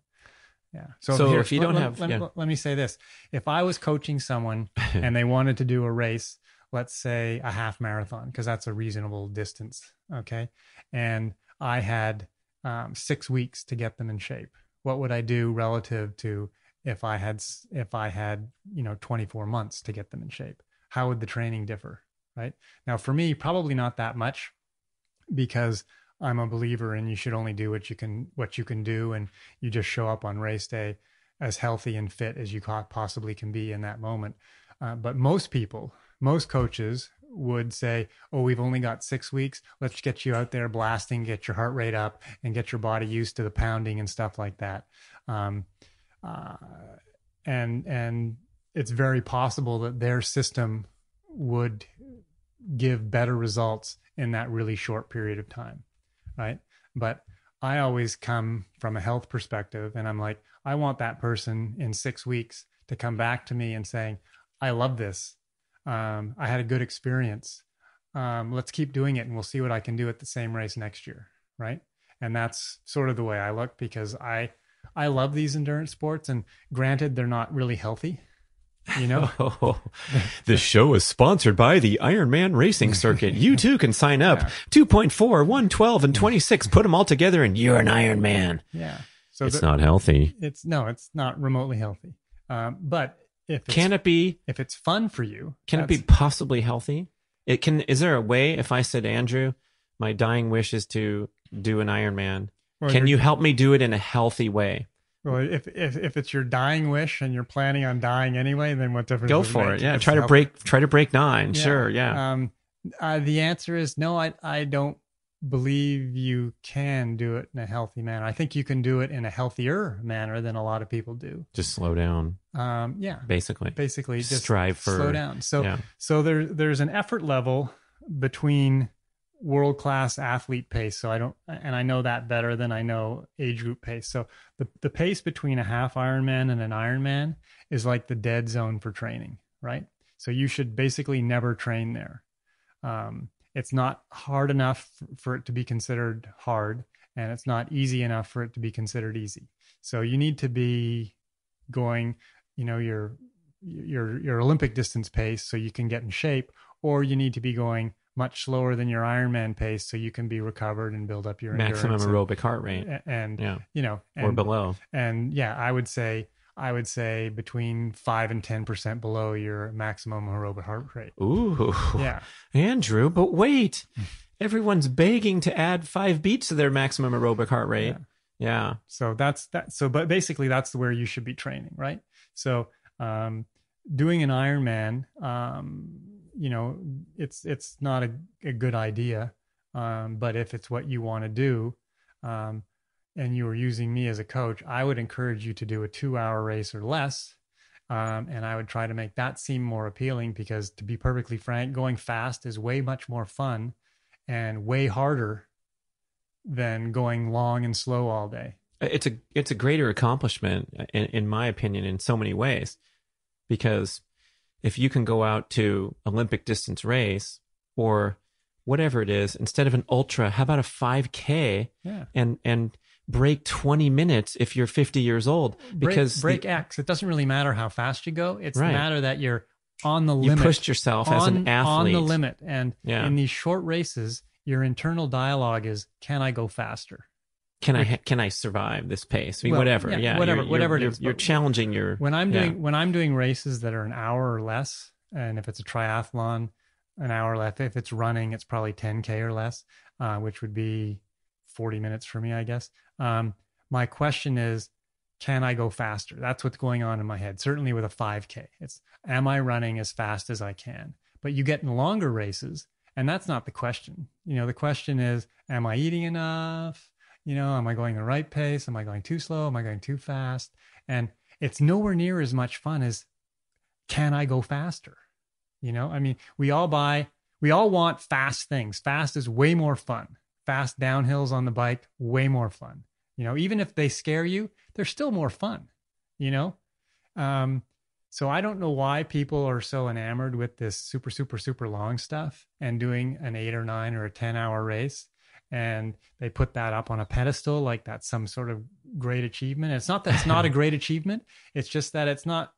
Yeah. So, so here, if you don't let, have, let, yeah. let, me say this: if I was coaching someone and they wanted to do a race, let's say a half marathon, because that's a reasonable distance, okay, and I had um, six weeks to get them in shape, what would I do relative to if I had if I had you know 24 months to get them in shape? How would the training differ? Right now, for me, probably not that much, because I'm a believer in you should only do what you can what you can do, and you just show up on race day as healthy and fit as you possibly can be in that moment. Uh, but most people, most coaches would say, "Oh, we've only got six weeks. Let's get you out there blasting, get your heart rate up, and get your body used to the pounding and stuff like that." Um, uh, and and it's very possible that their system would give better results in that really short period of time, right? But I always come from a health perspective, and I'm like, I want that person in six weeks to come back to me and saying, "I love this. Um, I had a good experience. Um, let's keep doing it, and we'll see what I can do at the same race next year." Right? And that's sort of the way I look because I I love these endurance sports, and granted, they're not really healthy. You know, oh, the show is sponsored by the Ironman Racing Circuit. You too can sign up. Yeah. 2.4, 112, and 26. Put them all together, and you're an Ironman. Yeah. So it's the, not healthy. It's no, it's not remotely healthy. Um, but if can it be if it's fun for you, can it be possibly healthy? It can. Is there a way? If I said, Andrew, my dying wish is to do an Ironman well, Can you help me do it in a healthy way? Well, if, if if it's your dying wish and you're planning on dying anyway, then what difference? Go for it. Yeah, try to break try to break nine. Yeah. Sure. Yeah. Um, uh, the answer is no. I I don't believe you can do it in a healthy manner. I think you can do it in a healthier manner than a lot of people do. Just slow down. Um, yeah. Basically. Basically, just, just strive for slow down. So yeah. so there there's an effort level between world class athlete pace. So I don't, and I know that better than I know age group pace. So the, the pace between a half Ironman and an Ironman is like the dead zone for training, right? So you should basically never train there. Um, it's not hard enough for it to be considered hard, and it's not easy enough for it to be considered easy. So you need to be going, you know, your your your Olympic distance pace so you can get in shape, or you need to be going much slower than your Ironman pace, so you can be recovered and build up your maximum aerobic heart rate, and, and yeah. you know, and, or below. And yeah, I would say I would say between five and ten percent below your maximum aerobic heart rate. Ooh, yeah, Andrew. But wait, everyone's begging to add five beats to their maximum aerobic heart rate. Yeah. yeah. So that's that. So, but basically, that's where you should be training, right? So, um, doing an Ironman, um, you know it's it's not a, a good idea um, but if it's what you want to do um, and you were using me as a coach i would encourage you to do a two hour race or less um, and i would try to make that seem more appealing because to be perfectly frank going fast is way much more fun and way harder than going long and slow all day. It's a it's a greater accomplishment in, in my opinion in so many ways because if you can go out to olympic distance race or whatever it is instead of an ultra how about a 5k Yeah. and and break 20 minutes if you're 50 years old because break, the- X. It doesn't really matter how fast you go. It's Right. matter that you're on the limit. you pushed yourself as an on, athlete on the limit. And Yeah. in these short races, your internal dialogue is, "Can I go faster?" Can i can i survive this pace I mean, Well, whatever yeah, yeah, whatever- you're, whatever you're, is, you're challenging your When I'm yeah. doing when I'm doing races that are an hour or less, and if it's a triathlon, an hour left. If it's running, it's probably 10k or less, uh, which would be 40 minutes for me, I guess. Um, my question is, can I go faster? That's what's going on in my head. Certainly with a 5k, it's am I running as fast as I can? But you get in longer races, and that's not the question. You know, the question is, am I eating enough? You know, am I going the right pace? Am I going too slow? Am I going too fast? And it's nowhere near as much fun as can I go faster? You know, I mean, we all buy, we all want fast things. Fast is way more fun. Fast downhills on the bike, way more fun. You know, even if they scare you, they're still more fun, you know? Um, so I don't know why people are so enamored with this super, super, super long stuff and doing an eight or nine or a 10 hour race. And they put that up on a pedestal like that's some sort of great achievement. It's not that it's not a great achievement. It's just that it's not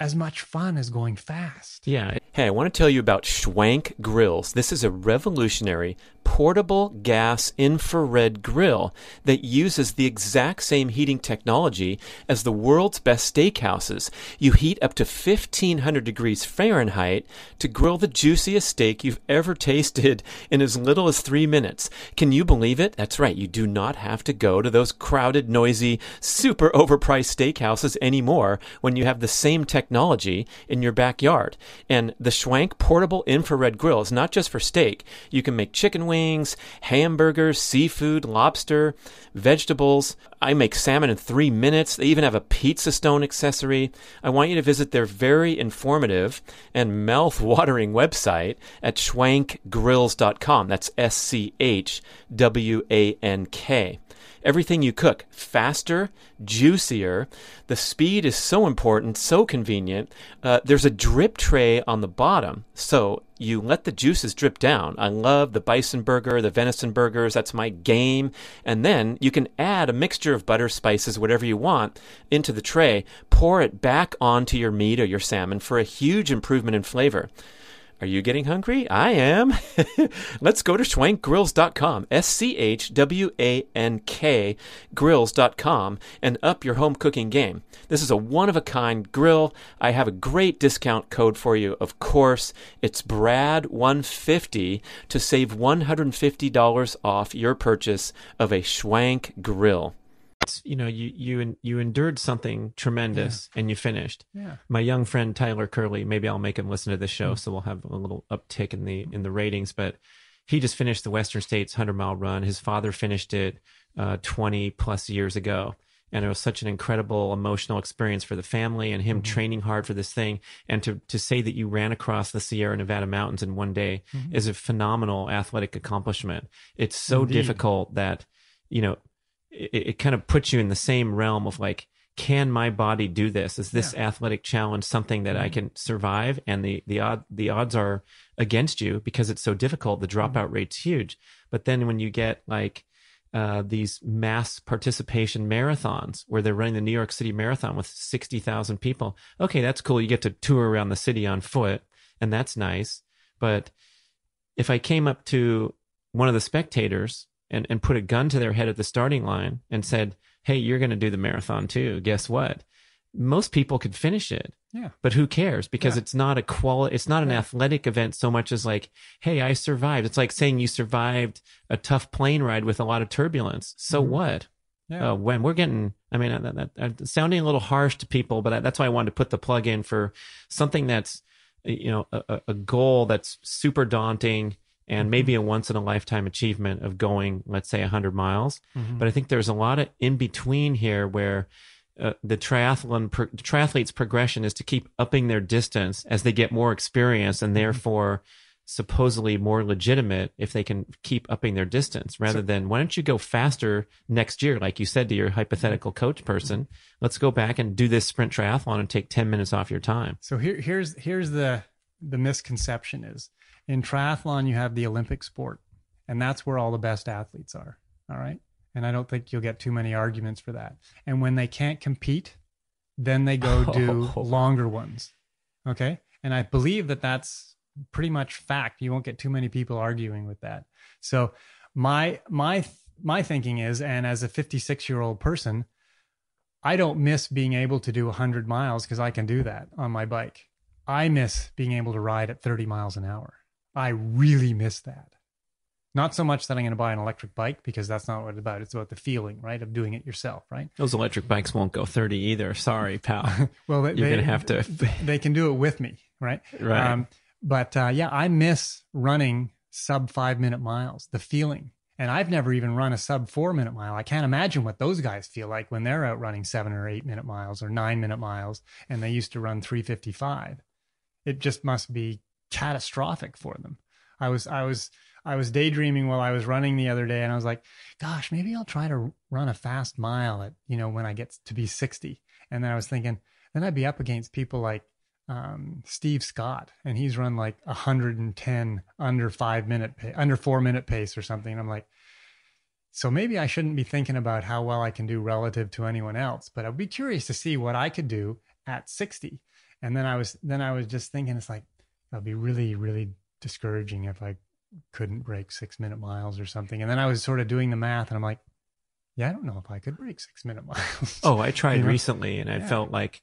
as much fun as going fast. yeah Hey, I want to tell you about Schwank Grills. This is a revolutionary portable gas infrared grill that uses the exact same heating technology as the world's best steakhouses. You heat up to 1500 degrees Fahrenheit to grill the juiciest steak you've ever tasted in as little as three minutes. Can you believe it? That's right. You do not have to go to those crowded, noisy, super overpriced steakhouses anymore when you have the same technology in your backyard. And the Schwank portable infrared grill is not just for steak. You can make chicken wings, hamburgers, seafood, lobster, vegetables. I make salmon in three minutes. They even have a pizza stone accessory. I want you to visit their very informative and mouth watering website at schwankgrills.com. That's S C H W A N K. Everything you cook faster, juicier. The speed is so important, so convenient. Uh, there's a drip tray on the bottom, so you let the juices drip down. I love the bison burger, the venison burgers. That's my game. And then you can add a mixture of butter, spices, whatever you want into the tray. Pour it back onto your meat or your salmon for a huge improvement in flavor. Are you getting hungry? I am. Let's go to schwankgrills.com, S C H W A N K grills.com, and up your home cooking game. This is a one of a kind grill. I have a great discount code for you, of course. It's BRAD150 to save $150 off your purchase of a Schwank grill. It's, you know you you you endured something tremendous and you finished Yeah. my young friend Tyler Curley, maybe I'll make him listen to this show, so we'll have a little uptick in the in the ratings. But he just finished the Western States hundred mile run. His father finished it uh, twenty plus years ago, and it was such an incredible emotional experience for the family and him Mm-hmm. training hard for this thing. And to to say that you ran across the Sierra Nevada mountains in one day Mm-hmm. is a phenomenal athletic accomplishment. It's so Indeed. difficult that you know it, it kind of puts you in the same realm of like can my body do this is this athletic challenge something that i can survive and the the odd the odds are against you because it's so difficult the dropout rate's huge but then when you get like uh, these mass participation marathons where they're running the New York City Marathon with 60,000 people. Okay, that's cool. You get to tour around the city on foot, and that's nice. But if I came up to one of the spectators and, and put a gun to their head at the starting line and said, Hey, you're going to do the marathon too. Guess what? Most people could finish it, Yeah. but who cares? Because Yeah. it's not a quali- it's not an Yeah. athletic event so much as like, Hey, I survived. It's like saying you survived a tough plane ride with a lot of turbulence. So Mhm. what? Yeah. Uh, when we're getting, I mean, that, that, that, sounding a little harsh to people, but that's why I wanted to put the plug in for something that's, you know, a- a goal that's super daunting and maybe a once in a lifetime achievement of going, let's say, 100 miles. Mhm. But I think there's a lot of in between here where uh, the triathlon, pro- triathlete's progression is to keep upping their distance as they get more experience and therefore supposedly more legitimate if they can keep upping their distance rather So- than why don't you go faster next year? Like you said to your hypothetical coach person let's go back and do this sprint triathlon and take 10 minutes off your time. So here, here's here's the the misconception is in triathlon you have the Olympic sport, and that's where all the best athletes are. All right, and I don't think you'll get too many arguments for that. And when they can't compete, then they go do Oh. longer ones. Okay, and I believe that that's pretty much fact. You won't get too many people arguing with that. So my my my thinking is, and as a 56 year old person, I don't miss being able to do 100 miles because I can do that on my bike. I miss being able to ride at 30 miles an hour. I really miss that. Not so much that I'm going to buy an electric bike because that's not what it's about. It's about the feeling, right, of doing it yourself, right? those electric bikes won't go 30 either sorry pal Well, they, you're gonna have to they can do it with me, right? right Um, but uh, yeah, I miss running sub five minute miles, the feeling. And I've never even run a sub four minute mile. I can't imagine what those guys feel like when they're out running seven or eight minute miles or nine minute miles and they used to run 355. It just must be catastrophic for them. I was, I was, I was daydreaming while I was running the other day and I was like, gosh, maybe I'll try to run a fast mile at, you know, when I get to be 60. And then I was thinking, then I'd be up against people like um, Steve Scott, and he's run like 110 under five minute, pa- under four minute pace or something. And I'm like, so maybe I shouldn't be thinking about how well I can do relative to anyone else, but I'd be curious to see what I could do at 60. And then I was, then I was just thinking, it's like, that'd be really, really discouraging if I couldn't break six minute miles or something. And then I was sort of doing the math, and I'm like, yeah, I don't know if I could break six minute miles. Oh, I tried You know? recently, and I Yeah. felt like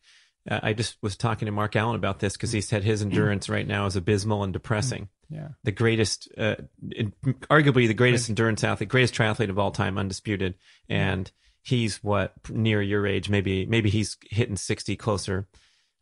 uh, I just was talking to Mark Allen about this because he said his endurance right now is abysmal and depressing. yeah. The greatest, uh, in- arguably the greatest endurance athlete, greatest triathlete of all time, undisputed, and he's what near your age, maybe maybe he's hitting sixty closer.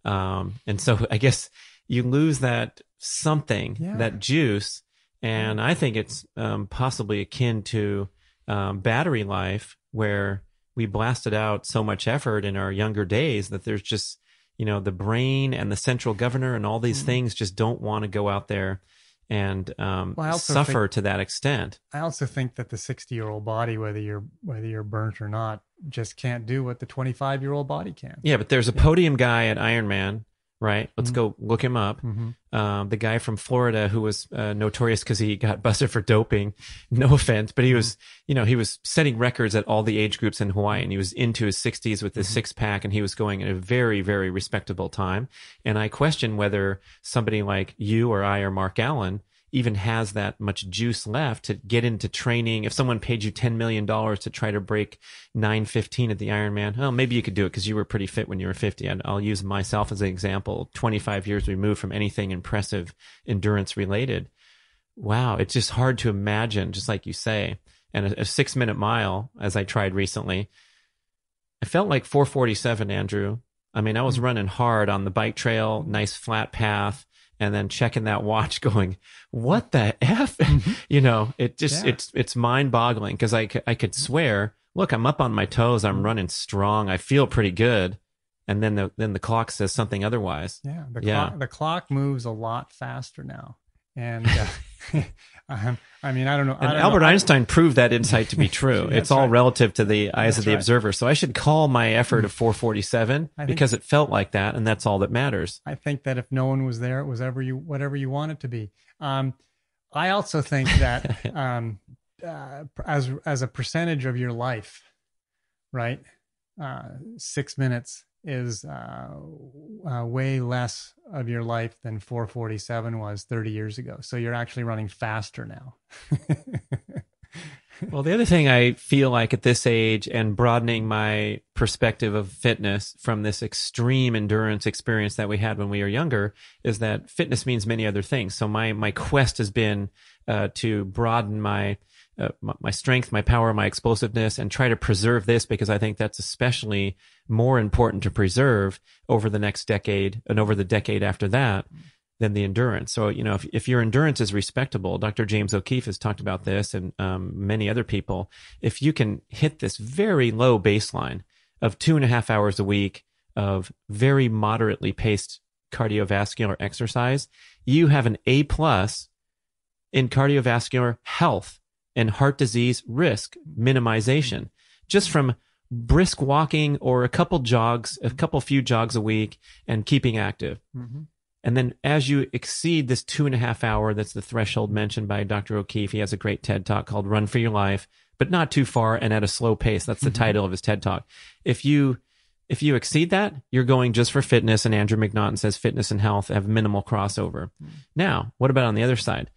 Um, and so I guess you lose that something, Yeah. that juice, and I think it's um, possibly akin to um, battery life, where we blasted out so much effort in our younger days that there's just you know the brain and the central governor and all these Mhm. things just don't want to go out there and um, Well, suffer to that extent. I also think that the 60 year old body, whether you're whether you're burnt or not, just can't do what the 25 year old body can. Yeah, but there's a podium guy at Ironman, right? Let's Mhm. go look him up. Mm-hmm. Um, the guy from Florida who was uh, notorious because he got busted for doping. No offense, but he was, you know, he was setting records at all the age groups in Hawaii, and he was into his 60s with his Mhm. six pack, and he was going at a very, very respectable time. And I question whether somebody like you or I or Mark Allen even has that much juice left to get into training. If someone paid you $10 million to try to break 915 at the Ironman, well, maybe you could do it because you were pretty fit when you were 50. And I'll use myself as an example 25 years removed from anything impressive endurance related. Wow, it's just hard to imagine, just like you say. And a, a six minute mile, as I tried recently, I felt like 447, Andrew. I mean, I was mm-hmm. running hard on the bike trail, nice flat path, and then checking that watch going, mm-hmm. what the F? Mm-hmm. you know, it just, Yeah. it's, it's mind boggling because I, I could mm-hmm. swear, look, I'm up on my toes. I'm running strong. I feel pretty good. And then the, then the clock says something otherwise. Yeah, the Yeah. clock the clock moves a lot faster now, and uh, um, I mean I don't know. I don't Albert know, Einstein proved that insight to be true. It's all right. relative to the eyes That's of the right. observer. So I should call my effort of 447 think- because it felt like that, and that's all that matters. I think that if no one was there, it was ever you whatever you want it to be. Um, I also think that um, uh, as as a percentage of your life, right, uh, six minutes is uh, uh, way less of your life than 447 was 30 years ago. So you're actually running faster now. Well, the other thing I feel like at this age and broadening my perspective of fitness from this extreme endurance experience that we had when we were younger is that fitness means many other things. So my my quest has been uh, to broaden my, uh, my strength, my power, my explosiveness, and try to preserve this because I think that's especially more important to preserve over the next decade and over the decade after that than the endurance. So, you know, if, if your endurance is respectable, Dr. James O'Keefe has talked about this and um, many other people. If you can hit this very low baseline of two and a half hours a week of very moderately paced cardiovascular exercise, you have an A plus in cardiovascular health and heart disease risk minimization just from brisk walking or a couple jogs, a couple few jogs a week and keeping active. Mm-hmm. And then as you exceed this two and a half hour, that's the threshold mentioned by Dr. O'Keefe. He has a great TED talk called Run for Your Life, but not too far and at a slow pace. That's the Mhm. title of his TED talk. If you, if you exceed that, you're going just for fitness. And Andrew MacNaughton says fitness and health have minimal crossover. Now, what about on the other side?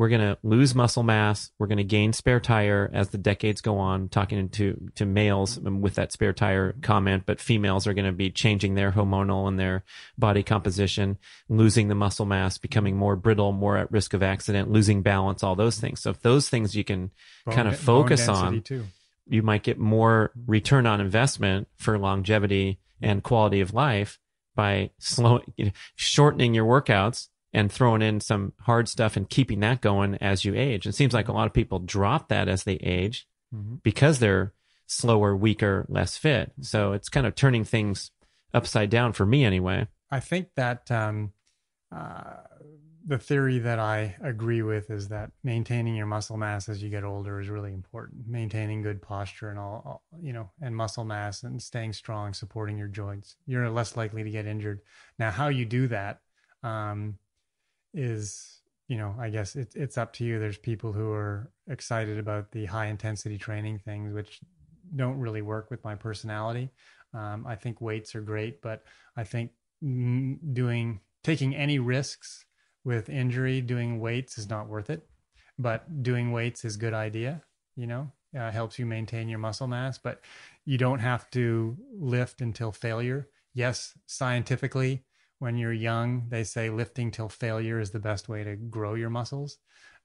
We're going to lose muscle mass. We're going to gain spare tire as the decades go on, talking to, to males with that spare tire comment, but females are going to be changing their hormonal and their body composition, losing the muscle mass, becoming more brittle, more at risk of accident, losing balance, all those things. So if those things you can Bone kind of focus on, too. you might get more return on investment for longevity and quality of life by slow, you know, shortening your workouts and throwing in some hard stuff and keeping that going as you age. It seems like a lot of people drop that as they age Mhm. because they're slower, weaker, less fit. So it's kind of turning things upside down for me anyway. I think that um, uh, the theory that I agree with is that maintaining your muscle mass as you get older is really important. Maintaining good posture and all, all you know, and muscle mass and staying strong, supporting your joints. You're less likely to get injured. Now, how you do that um, is, you know, I guess it, it's up to you. There's people who are excited about the high intensity training things, which don't really work with my personality. Um, I think weights are great, but I think doing taking any risks with injury doing weights is not worth it. But doing weights is good idea. You know, uh, helps you maintain your muscle mass, but you don't have to lift until failure. Yes, scientifically, when you're young, they say lifting till failure is the best way to grow your muscles.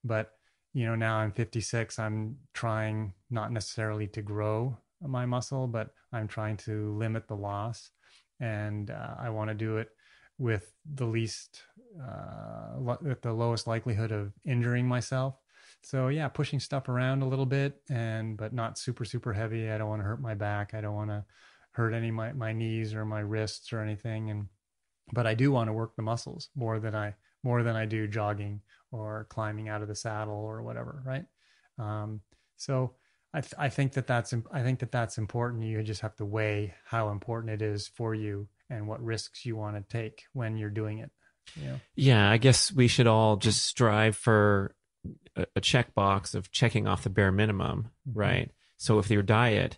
But you know, now I'm 56. I'm trying not necessarily to grow my muscle, but I'm trying to limit the loss, and uh, I want to do it with the least, uh, with the lowest likelihood of injuring myself. So yeah, pushing stuff around a little bit, and but not super super heavy. I don't want to hurt my back. I don't want to hurt any my my knees or my wrists or anything, and but I do want to work the muscles more than I more than I do jogging or climbing out of the saddle or whatever, right? Um, so I, th- I think that that's I think that that's important. You just have to weigh how important it is for you and what risks you want to take when you're doing it. You know? Yeah, I guess we should all just strive for a, a checkbox of checking off the bare minimum, Mhm. right? So if your diet,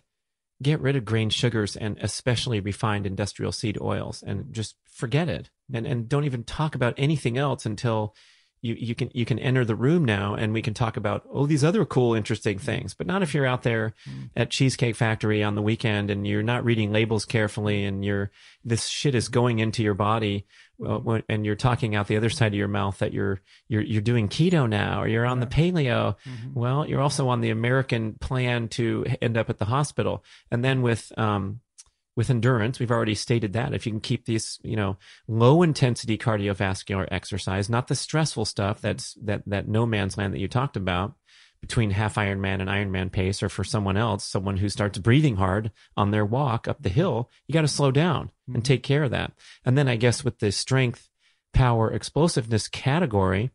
get rid of grain sugars and especially refined industrial seed oils and just forget it. And and don't even talk about anything else until you, you can you can enter the room now and we can talk about all these other cool interesting things but not if you're out there Mm. at cheesecake factory on the weekend and you're not reading labels carefully and you're this shit is going into your body uh, and you're talking out the other side of your mouth that you're you're you're doing keto now or you're on the paleo Mhm. well you're also on the american plan to end up at the hospital and then with um with endurance we've already stated that if you can keep these you know low intensity cardiovascular exercise not the stressful stuff that's that that no man's land that you talked about between half Ironman and Ironman pace, or for someone else, someone who starts breathing hard on their walk up the hill, you got to slow down and Mhm. take care of that. And then I guess with the strength, power, explosiveness category,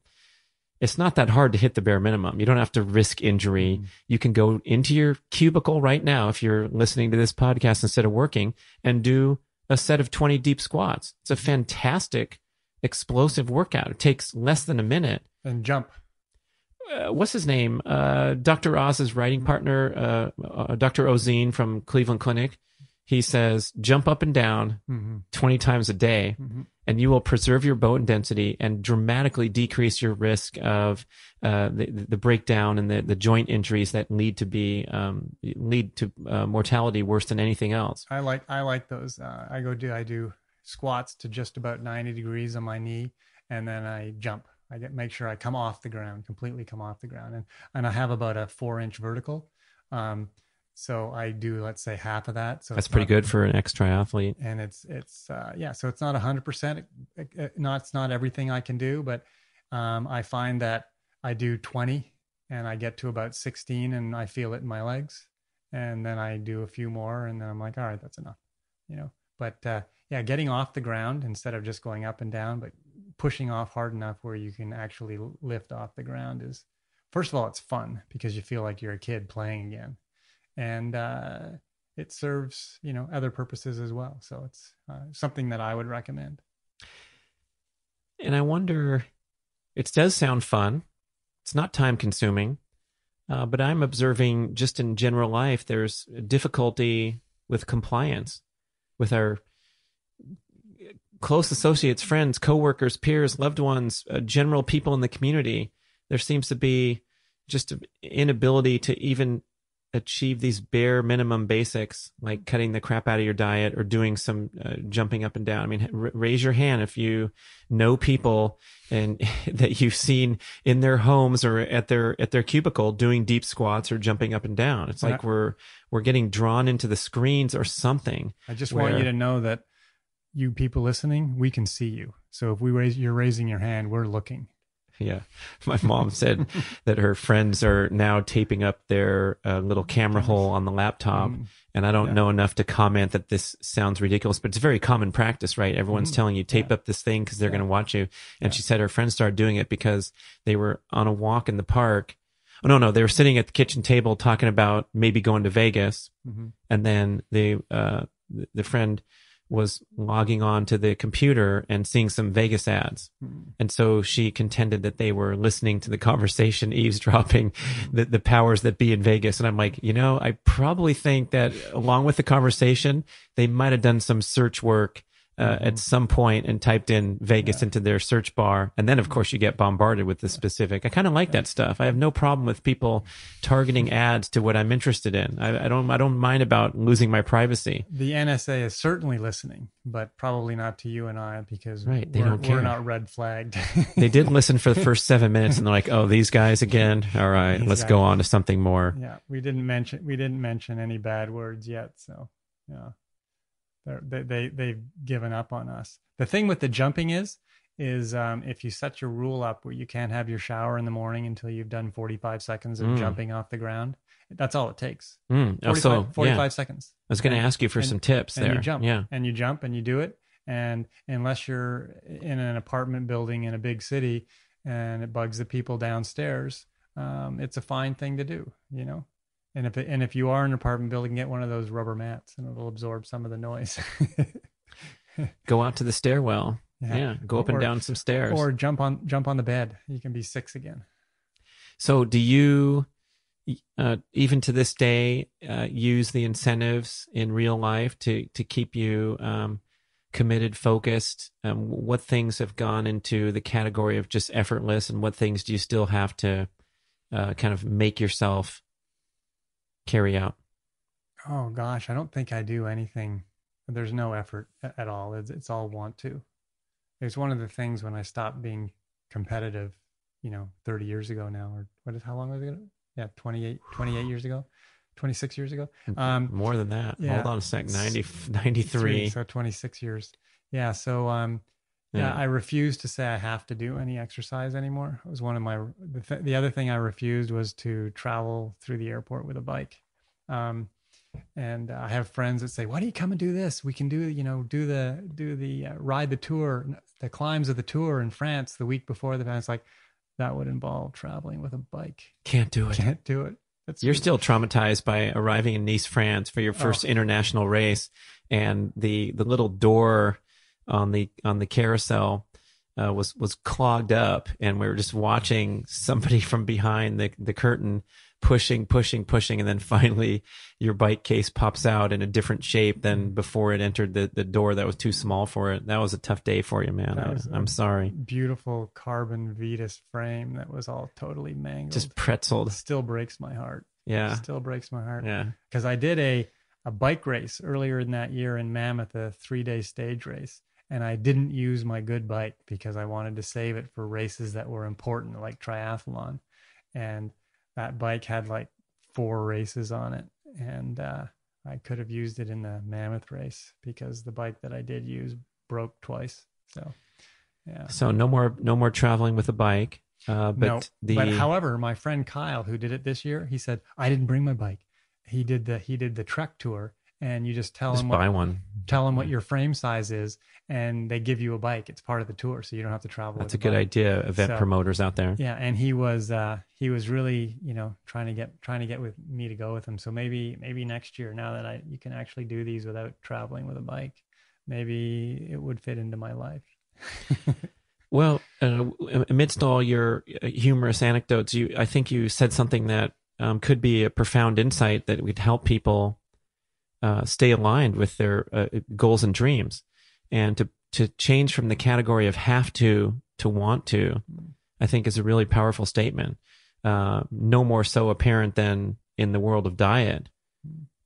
it's not that hard to hit the bare minimum. You don't have to risk injury. Mhm. You can go into your cubicle right now if you're listening to this podcast instead of working and do a set of 20 deep squats. It's a fantastic explosive workout. It takes less than a minute And jump. uh, what's his name? Uh, Dr. Oz's writing partner, uh, uh, Dr. Roizen from Cleveland Clinic. He says, jump up and down Mm-hmm. 20 times a day Mm-hmm. And you will preserve your bone density and dramatically decrease your risk of uh, the, the breakdown and the, the joint injuries that lead to be um, lead to uh, mortality worse than anything else. I like I like those. Uh, I go do I do squats to just about 90 degrees on my knee, and then I jump. I get make sure I come off the ground, completely come off the ground, and and I have about a four inch vertical. Um, so I do let's say half of that. So That's pretty not- good for an ex triathlete. and it's it's uh, yeah so it's not 100% uh, not it's not everything i can do but um, i find that i do 20 and i get to about 16 and i feel it in my legs and then i do a few more and then i'm like all right that's enough you know but uh, yeah getting off the ground instead of just going up and down but pushing off hard enough where you can actually lift off the ground is first of all it's fun because you feel like you're a kid playing again and uh, it serves you know other purposes as well. So it's uh, something that i would recommend. And i wonder it does sound fun. It's not time consuming uh, but i'm observing just in general life there's difficulty with compliance with our close associates, friends, coworkers, peers, loved ones, uh, general people in the community, there seems to be just an inability to even achieve these bare minimum basics, like cutting the crap out of your diet or doing some uh, jumping up and down. I mean, r- raise your hand if you know people and that you've seen in their homes or at their at their cubicle doing deep squats or jumping up and down. It's like we're we're getting drawn into the screens or something. I just where, want you to know that you people listening, we can see you. So if we raise, you're raising your hand, we're looking. Yeah. My mom said that her friends are now taping up their uh, little camera hole on the laptop. Mm. And I don't yeah. know enough to comment that this sounds ridiculous, but it's very common practice, right? Everyone's mm. telling you tape yeah. up this thing because they're yeah. going to watch you. And she said her friends started doing it because they were on a walk in the park. Oh, no, no. They were sitting at the kitchen table talking about maybe going to Vegas. Mm-hmm. And then they, uh, the friend, was logging on to the computer and seeing some Vegas ads. Mm. And so she contended that they were listening to the conversation, eavesdropping the, the powers that be in Vegas. And I'm like, you know, I probably think that along with the conversation, they might have done some search work uh, mm-hmm. at some point and typed in Vegas yeah. into their search bar. And then, of course, you get bombarded with the specific. I kind of like that stuff. I have no problem with people targeting ads to what I'm interested in. I, I, don't, I don't mind about losing my privacy. The NSA is certainly listening, but probably not to you and I because right. they we're, don't care. we're not red flagged. they did listen for the first seven minutes and they're like, oh, these guys again. All right, exactly. let's go on to something more. Yeah. We didn't mention, we didn't mention any bad words yet. So yeah. They they they've given up on us. The thing with the jumping is is um, if you set your rule up where you can't have your shower in the morning until you've done 45 seconds of mm. jumping off the ground. That's all it takes. Mm. 45, so, 45 yeah. seconds. I was going to ask you for and, some tips and there. You jump. Yeah. And you jump and you do it. And unless you're in an apartment building in a big city and it bugs the people downstairs, um, it's a fine thing to do, you know? And if it, and if you are in an apartment building, get one of those rubber mats, and it'll absorb some of the noise. go out to the stairwell. Yeah, yeah go up or, and down some stairs, or jump on jump on the bed. You can be six again. So, do you, uh, even to this day, uh, use the incentives in real life to to keep you um, committed, focused? Um, what things have gone into the category of just effortless, and what things do you still have to uh, kind of make yourself carry out? Oh gosh, I don't think I do anything. There's no effort at all. It's, it's all want to. It's one of the things when I stopped being competitive, you know, 30 years ago now, or what is how long was it? Yeah, 28, 28 years ago, 26 years ago. Um, More than that. Yeah, Hold on a sec. 90, 93. So 26 years. Yeah. So, um, yeah. yeah, I refused to say I have to do any exercise anymore. It was one of my the, th- the other thing I refused was to travel through the airport with a bike. Um, and I have friends that say, "Why do you come and do this? We can do you know do the do the uh, ride the tour, the climbs of the tour in France the week before the event." It's like that would involve traveling with a bike. Can't do it. Can't do it. That's You're still traumatized by arriving in Nice, France for your first oh. international race, and the the little door on the on the carousel uh, was was clogged up, and we were just watching somebody from behind the the curtain pushing, pushing, pushing, and then finally your bike case pops out in a different shape than before it entered the, the door that was too small for it. That was a tough day for you, man. I, am sorry. Beautiful carbon Vitus frame that was all totally mangled. Just pretzeled. Still breaks my heart. Yeah. Still breaks my heart. Yeah. Because I did a a bike race earlier in that year in Mammoth, a three day stage race and I didn't use my good bike because I wanted to save it for races that were important, like triathlon. And that bike had like four races on it, and uh, I could have used it in the Mammoth race because the bike that I did use broke twice. So, yeah. So no more, no more traveling with a bike. Uh, but no, the but however, my friend Kyle, who did it this year, he said I didn't bring my bike. He did the he did the Trek tour and you just tell Just them buy what, one. tell them what your frame size is, and they give you a bike. It's part of the tour, so you don't have to travel. That's a good bike. idea. Event So- promoters out there. Yeah, and he was uh, he was really you know trying to get trying to get with me to go with him. So maybe maybe next year, now that I you can actually do these without traveling with a bike, maybe it would fit into my life. Well, uh, amidst all your uh, humorous anecdotes, you I think you said something that um, could be a profound insight that would help people uh, stay aligned with their uh, goals and dreams, and to to change from the category of have to to want to. I think is a really powerful statement. Uh, no more so apparent than in the world of diet,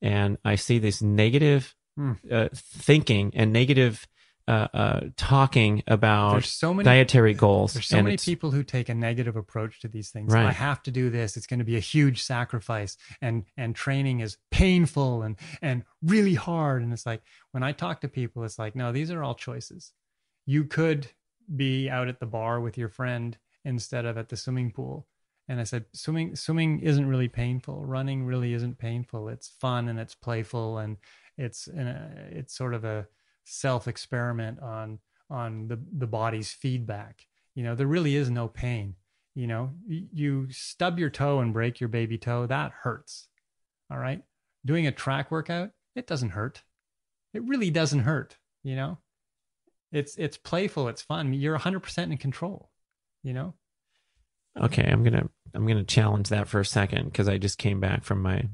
and I see this negative Hmm. uh, thinking and negative uh, uh, talking about There's so many dietary goals. There's so and many people who take a negative approach to these things. Right. I have to do this. It's going to be a huge sacrifice, and and training is painful and and really hard. And it's like when I talk to people, it's like, no, these are all choices. You could be out at the bar with your friend instead of at the swimming pool. And I said, swimming swimming isn't really painful. Running really isn't painful. It's fun and it's playful and it's in a, it's sort of a self experiment on on the the body's feedback. You know, there really is no pain. You know, you stub your toe and break your baby toe, that hurts. All right. Doing a track workout, it doesn't hurt. It really doesn't hurt. You know, it's it's playful, it's fun. You're 100% in control. You know, okay, I'm gonna I'm gonna challenge that for a second because I just came back from my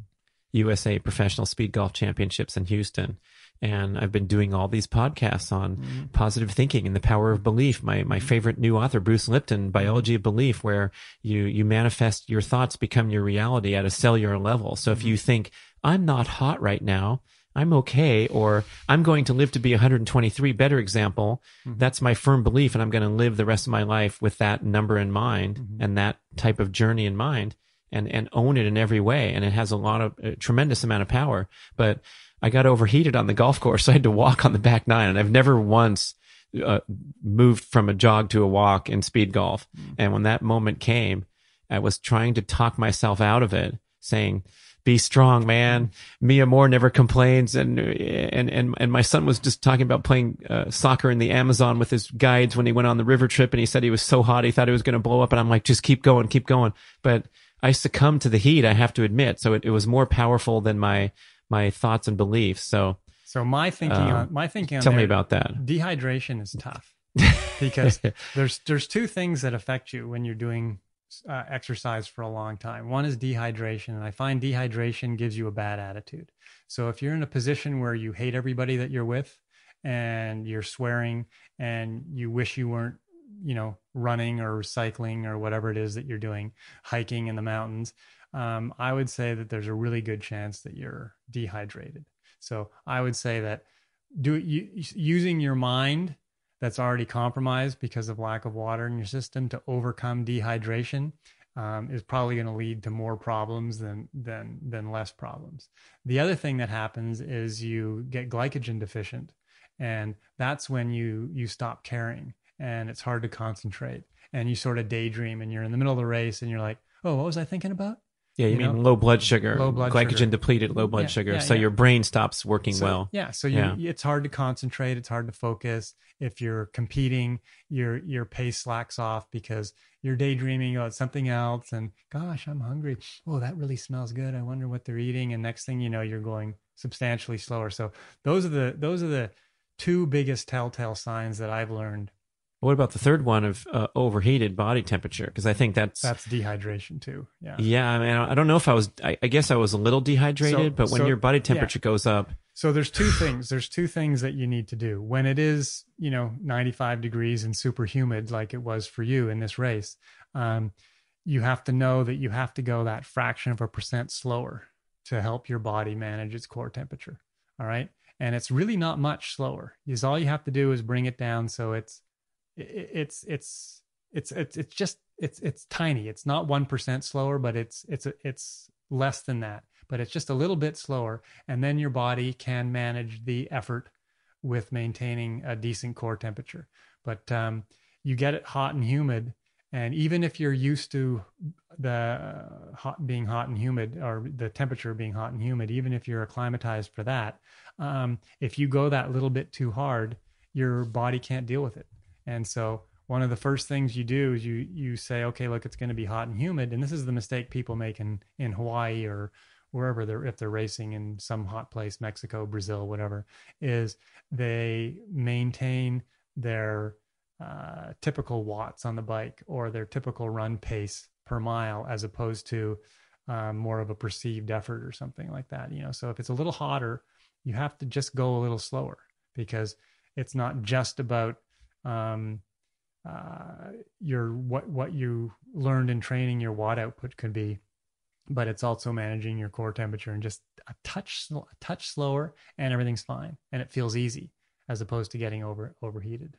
USA Professional Speed Golf Championships in Houston, and I've been doing all these podcasts on mm-hmm. positive thinking and the power of belief. My my favorite new author, Bruce Lipton, Biology of Belief, where you you manifest your thoughts become your reality at a cellular level. So if mm-hmm. you think I'm not hot right now. I'm okay, or I'm going to live to be 123. Better example, mm-hmm. that's my firm belief, and I'm going to live the rest of my life with that number in mind and that type of journey in mind, and and own it in every way. And it has a lot of a tremendous amount of power. But I got overheated on the golf course, so I had to walk on the back nine, and I've never once uh, moved from a jog to a walk in speed golf. And when that moment came, I was trying to talk myself out of it, saying, "Be strong, man." Mia Moore never complains, and and and and my son was just talking about playing uh, soccer in the Amazon with his guides when he went on the river trip, and he said he was so hot he thought he was going to blow up, and I'm like, just keep going, keep going. But I succumbed to the heat, I have to admit. So it, it was more powerful than my my thoughts and beliefs. So so my thinking Um, on my thinking on tell me about that. dehydration is tough because there's there's two things that affect you when you're doing uh, exercise for a long time. One is dehydration, and I find dehydration gives you a bad attitude. So if you're in a position where you hate everybody that you're with, and you're swearing, and you wish you weren't, you know, running or cycling or whatever it is that you're doing, hiking in the mountains, um, I would say that there's a really good chance that you're dehydrated. So I would say that do you, using your mind that's already compromised because of lack of water in your system to overcome dehydration um, is probably going to lead to more problems than than than less problems. The other thing that happens is you get glycogen deficient, and that's when you you stop caring and it's hard to concentrate and you sort of daydream and you're in the middle of the race and you're like, oh, what was I thinking about? Yeah, you, You mean know? low blood sugar, Low blood glycogen sugar. depleted, low blood Yeah, sugar. yeah, so yeah. your brain stops working So, well. Yeah, so you, Yeah. it's hard to concentrate. It's hard to focus. If you're competing, your your pace slacks off because you're daydreaming about something else. And gosh, I'm hungry. Oh, that really smells good. I wonder what they're eating. And next thing you know, you're going substantially slower. So those are the those are the two biggest telltale signs that I've learned. What about the third one of uh, overheated body temperature? Because I think that's, That's dehydration too. Yeah. yeah. I mean, I don't know if I was. I, I guess I was a little dehydrated, So- but when so- your body yeah. temperature goes up, So there's two things. There's two things that you need to do. When it is, you know, 95 degrees and super humid, like it was for you in this race, um, you have to know that you have to go that fraction of a percent slower to help your body manage its core temperature. All right. And it's really not much slower. Is all you have to do is bring it down so it's it- it's it's it's it's it's just it's it's tiny. It's not one percent slower, but it's it's it's less than that. But it's just a little bit slower, and then your body can manage the effort with maintaining a decent core temperature. But um, you get it hot and humid, And even if you're used to the uh, hot being hot and humid or the temperature being hot and humid, even if you're acclimatized for that, um, if you go that little bit too hard, your body can't deal with it. And so one of the first things you do is you you say, okay, look, it's going to be hot and humid, and this is the mistake people make in in Hawaii or wherever they're if they're racing in some hot place, Mexico, Brazil, whatever, is they maintain their uh, typical watts on the bike or their typical run pace per mile as opposed to um, more of a perceived effort or something like that you know? So if it's a little hotter you have to just go a little slower because it's not just about um, uh, your what what you learned in training your watt output could be but it's also managing your core temperature and just a touch a touch slower and everything's fine and it feels easy as opposed to getting over overheated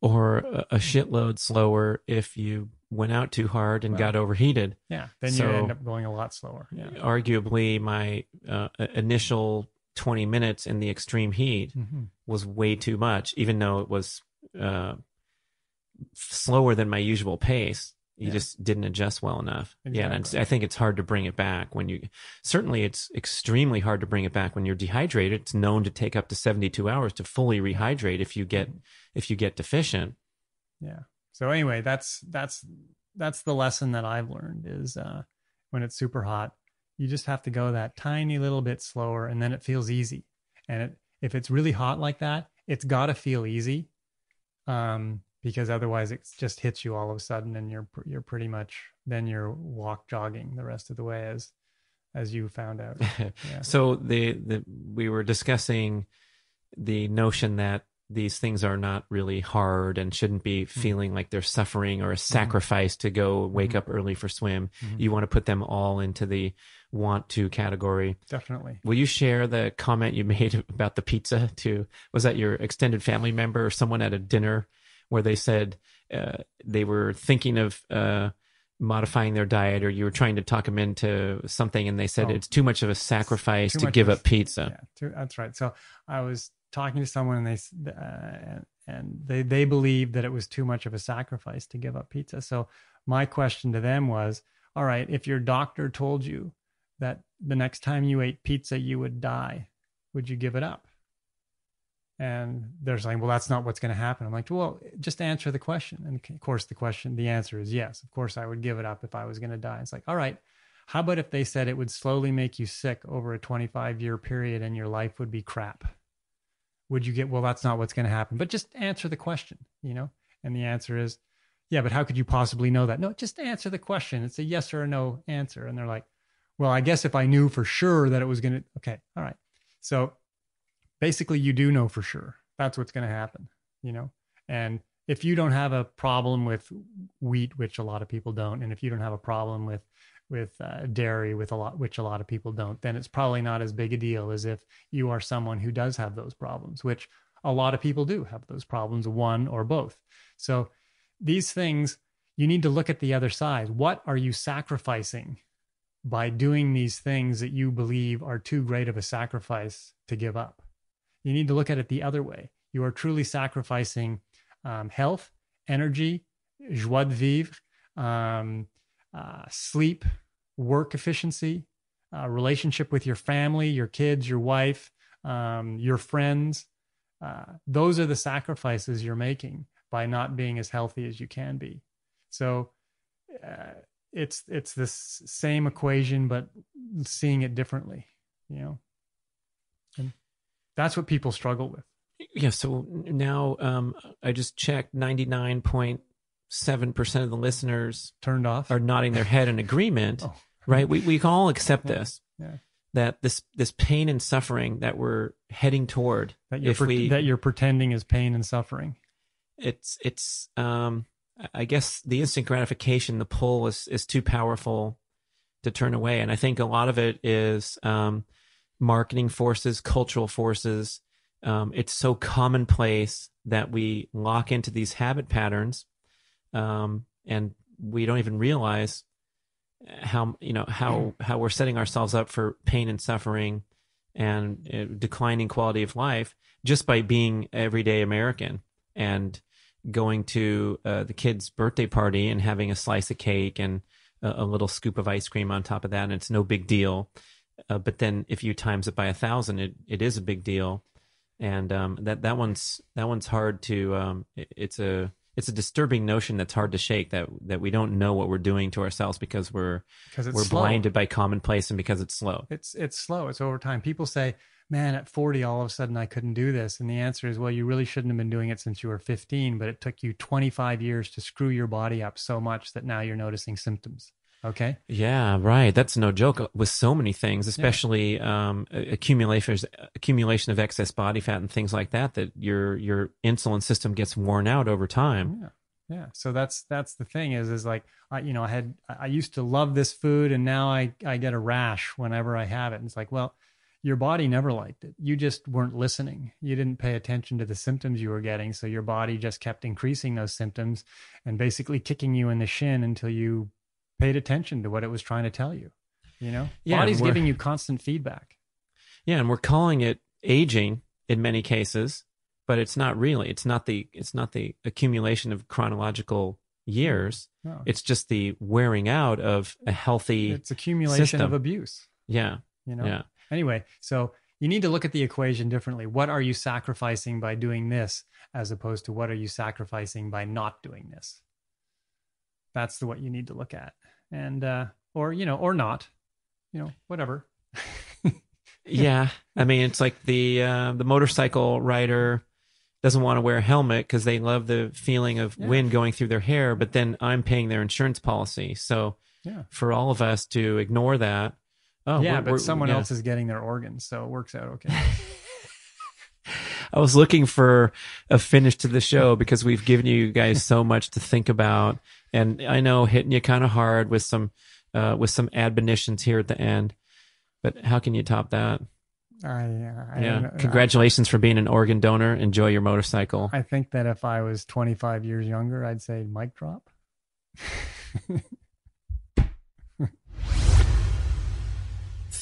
or a shitload slower if you went out too hard and well, got overheated. Yeah, then so, you end up going a lot slower. Yeah. Arguably, my uh, initial 20 minutes in the extreme heat mm-hmm. was way too much, even though it was uh, slower than my usual pace you yeah. just didn't adjust well enough. Exactly. Yeah, and I think it's hard to bring it back when you. Certainly, it's extremely hard to bring it back when you're dehydrated. It's known to take up to 72 hours to fully rehydrate if you get if you get deficient. Yeah. So anyway, that's that's that's the lesson that I've learned is uh, when it's super hot, you just have to go that tiny little bit slower, and then it feels easy. And it, if it's really hot like that, it's got to feel easy. Um, because otherwise it just hits you all of a sudden and you're you're pretty much then you're walk jogging the rest of the way as as you found out. Yeah. so the the we were discussing the notion that these things are not really hard and shouldn't be mm-hmm. feeling like they're suffering or a mm-hmm. sacrifice to go wake mm-hmm. up early for swim. Mm-hmm. You want to put them all into the want to category. Definitely. Will you share the comment you made about the pizza to was that your extended family member or someone at a dinner where they said uh, they were thinking of uh, modifying their diet or you were trying to talk them into something and they said oh, it's too much of a sacrifice to give up pizza. Yeah, too, that's right. So I was talking to someone and they uh, and they they believed that it was too much of a sacrifice to give up pizza. So my question to them was, all right, if your doctor told you that the next time you ate pizza you would die, would you give it up? And they're saying, well, that's not what's going to happen. I'm like, well, just answer the question. And of course, the question, the answer is yes. Of course, I would give it up if I was going to die. It's like, all right, how about if they said it would slowly make you sick over a 25 year period and your life would be crap? Would you get, well, that's not what's going to happen, but just answer the question, you know? And the answer is, yeah, but how could you possibly know that? No, just answer the question. It's a yes or a no answer. And they're like, well, I guess if I knew for sure that it was going to, okay, all right. So basically you do know for sure that's what's going to happen, you know? And if you don't have a problem with wheat, which a lot of people don't, and if you don't have a problem with with uh, dairy, with a lot, which a lot of people don't, then it's probably not as big a deal as if you are someone who does have those problems, which a lot of people do have those problems, one or both. So these things, you need to look at the other side. What are you sacrificing by doing these things that you believe are too great of a sacrifice to give up? You need to look at it the other way. You are truly sacrificing um, health, energy, joie de vivre, um, uh, sleep, work efficiency, uh, relationship with your family, your kids, your wife, um, your friends. Uh, those are the sacrifices you're making by not being as healthy as you can be. So uh, it's it's this same equation, but seeing it differently. You know. And that's what people struggle with. Yeah. So now um, I just checked 99.7% of the listeners turned off are nodding their head in agreement, oh. right? We, we can all accept yeah. this. Yeah. That this this pain and suffering that we're heading toward that you're pre- we, that you're pretending is pain and suffering. It's it's um I guess the instant gratification, the pull is is too powerful to turn away, and I think a lot of it is um marketing forces, cultural forces. Um, it's so commonplace that we lock into these habit patterns, um, and we don't even realize how you know how how we're setting ourselves up for pain and suffering and uh, declining quality of life just by being everyday American and going to uh, the kid's birthday party and having a slice of cake and a, a little scoop of ice cream on top of that, and it's no big deal. Uh, but then if you times it by a thousand, it, it is a big deal, and um, that that one's that one's hard to. Um, it, it's a it's a disturbing notion that's hard to shake that that we don't know what we're doing to ourselves because we're because we're slow. blinded by commonplace and because it's slow. It's it's slow. It's over time. People say, "Man, at 40 all of a sudden I couldn't do this." And the answer is, "Well, you really shouldn't have been doing it since you were 15, but it took you 25 years to screw your body up so much that now you're noticing symptoms." Okay? Yeah, right. That's no joke with so many things, especially um, accumulation accumulation of excess body fat and things like that. That your your insulin system gets worn out over time. Yeah. Yeah. So that's that's the thing is is like I you know I had I used to love this food and now I I get a rash whenever I have it. And it's like, well, your body never liked it. You just weren't listening. You didn't pay attention to the symptoms you were getting, so your body just kept increasing those symptoms and basically kicking you in the shin until you paid attention to what it was trying to tell you. You know? Yeah, Body's giving you constant feedback. Yeah, and we're calling it aging in many cases, but it's not really. It's not the it's not the accumulation of chronological years. No. It's just the wearing out of a healthy. It's accumulation system. of abuse. yeah, You know? yeah. Anyway, so you need to look at the equation differently. What are you sacrificing by doing this as opposed to what are you sacrificing by not doing this? That's the what you need to look at. And uh or you know, or not. You know, whatever. yeah. I mean, it's like the uh, the motorcycle rider doesn't want to wear a helmet because they love the feeling of Yeah. wind going through their hair, but then I'm paying their insurance policy. So Yeah. for all of us to ignore that, oh yeah, we're- but we're- someone yeah. else is getting their organs, so it works out okay. I was looking for a finish to the show because we've given you guys so much to think about, and I know hitting you kind of hard with some uh, with some admonitions here at the end. But how can you top that? I, uh, I yeah, congratulations for being an organ donor. Enjoy your motorcycle. I think that if I was 25 years younger, I'd say mic drop.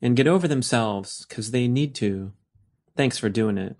and get over themselves because they need to. Thanks for doing it.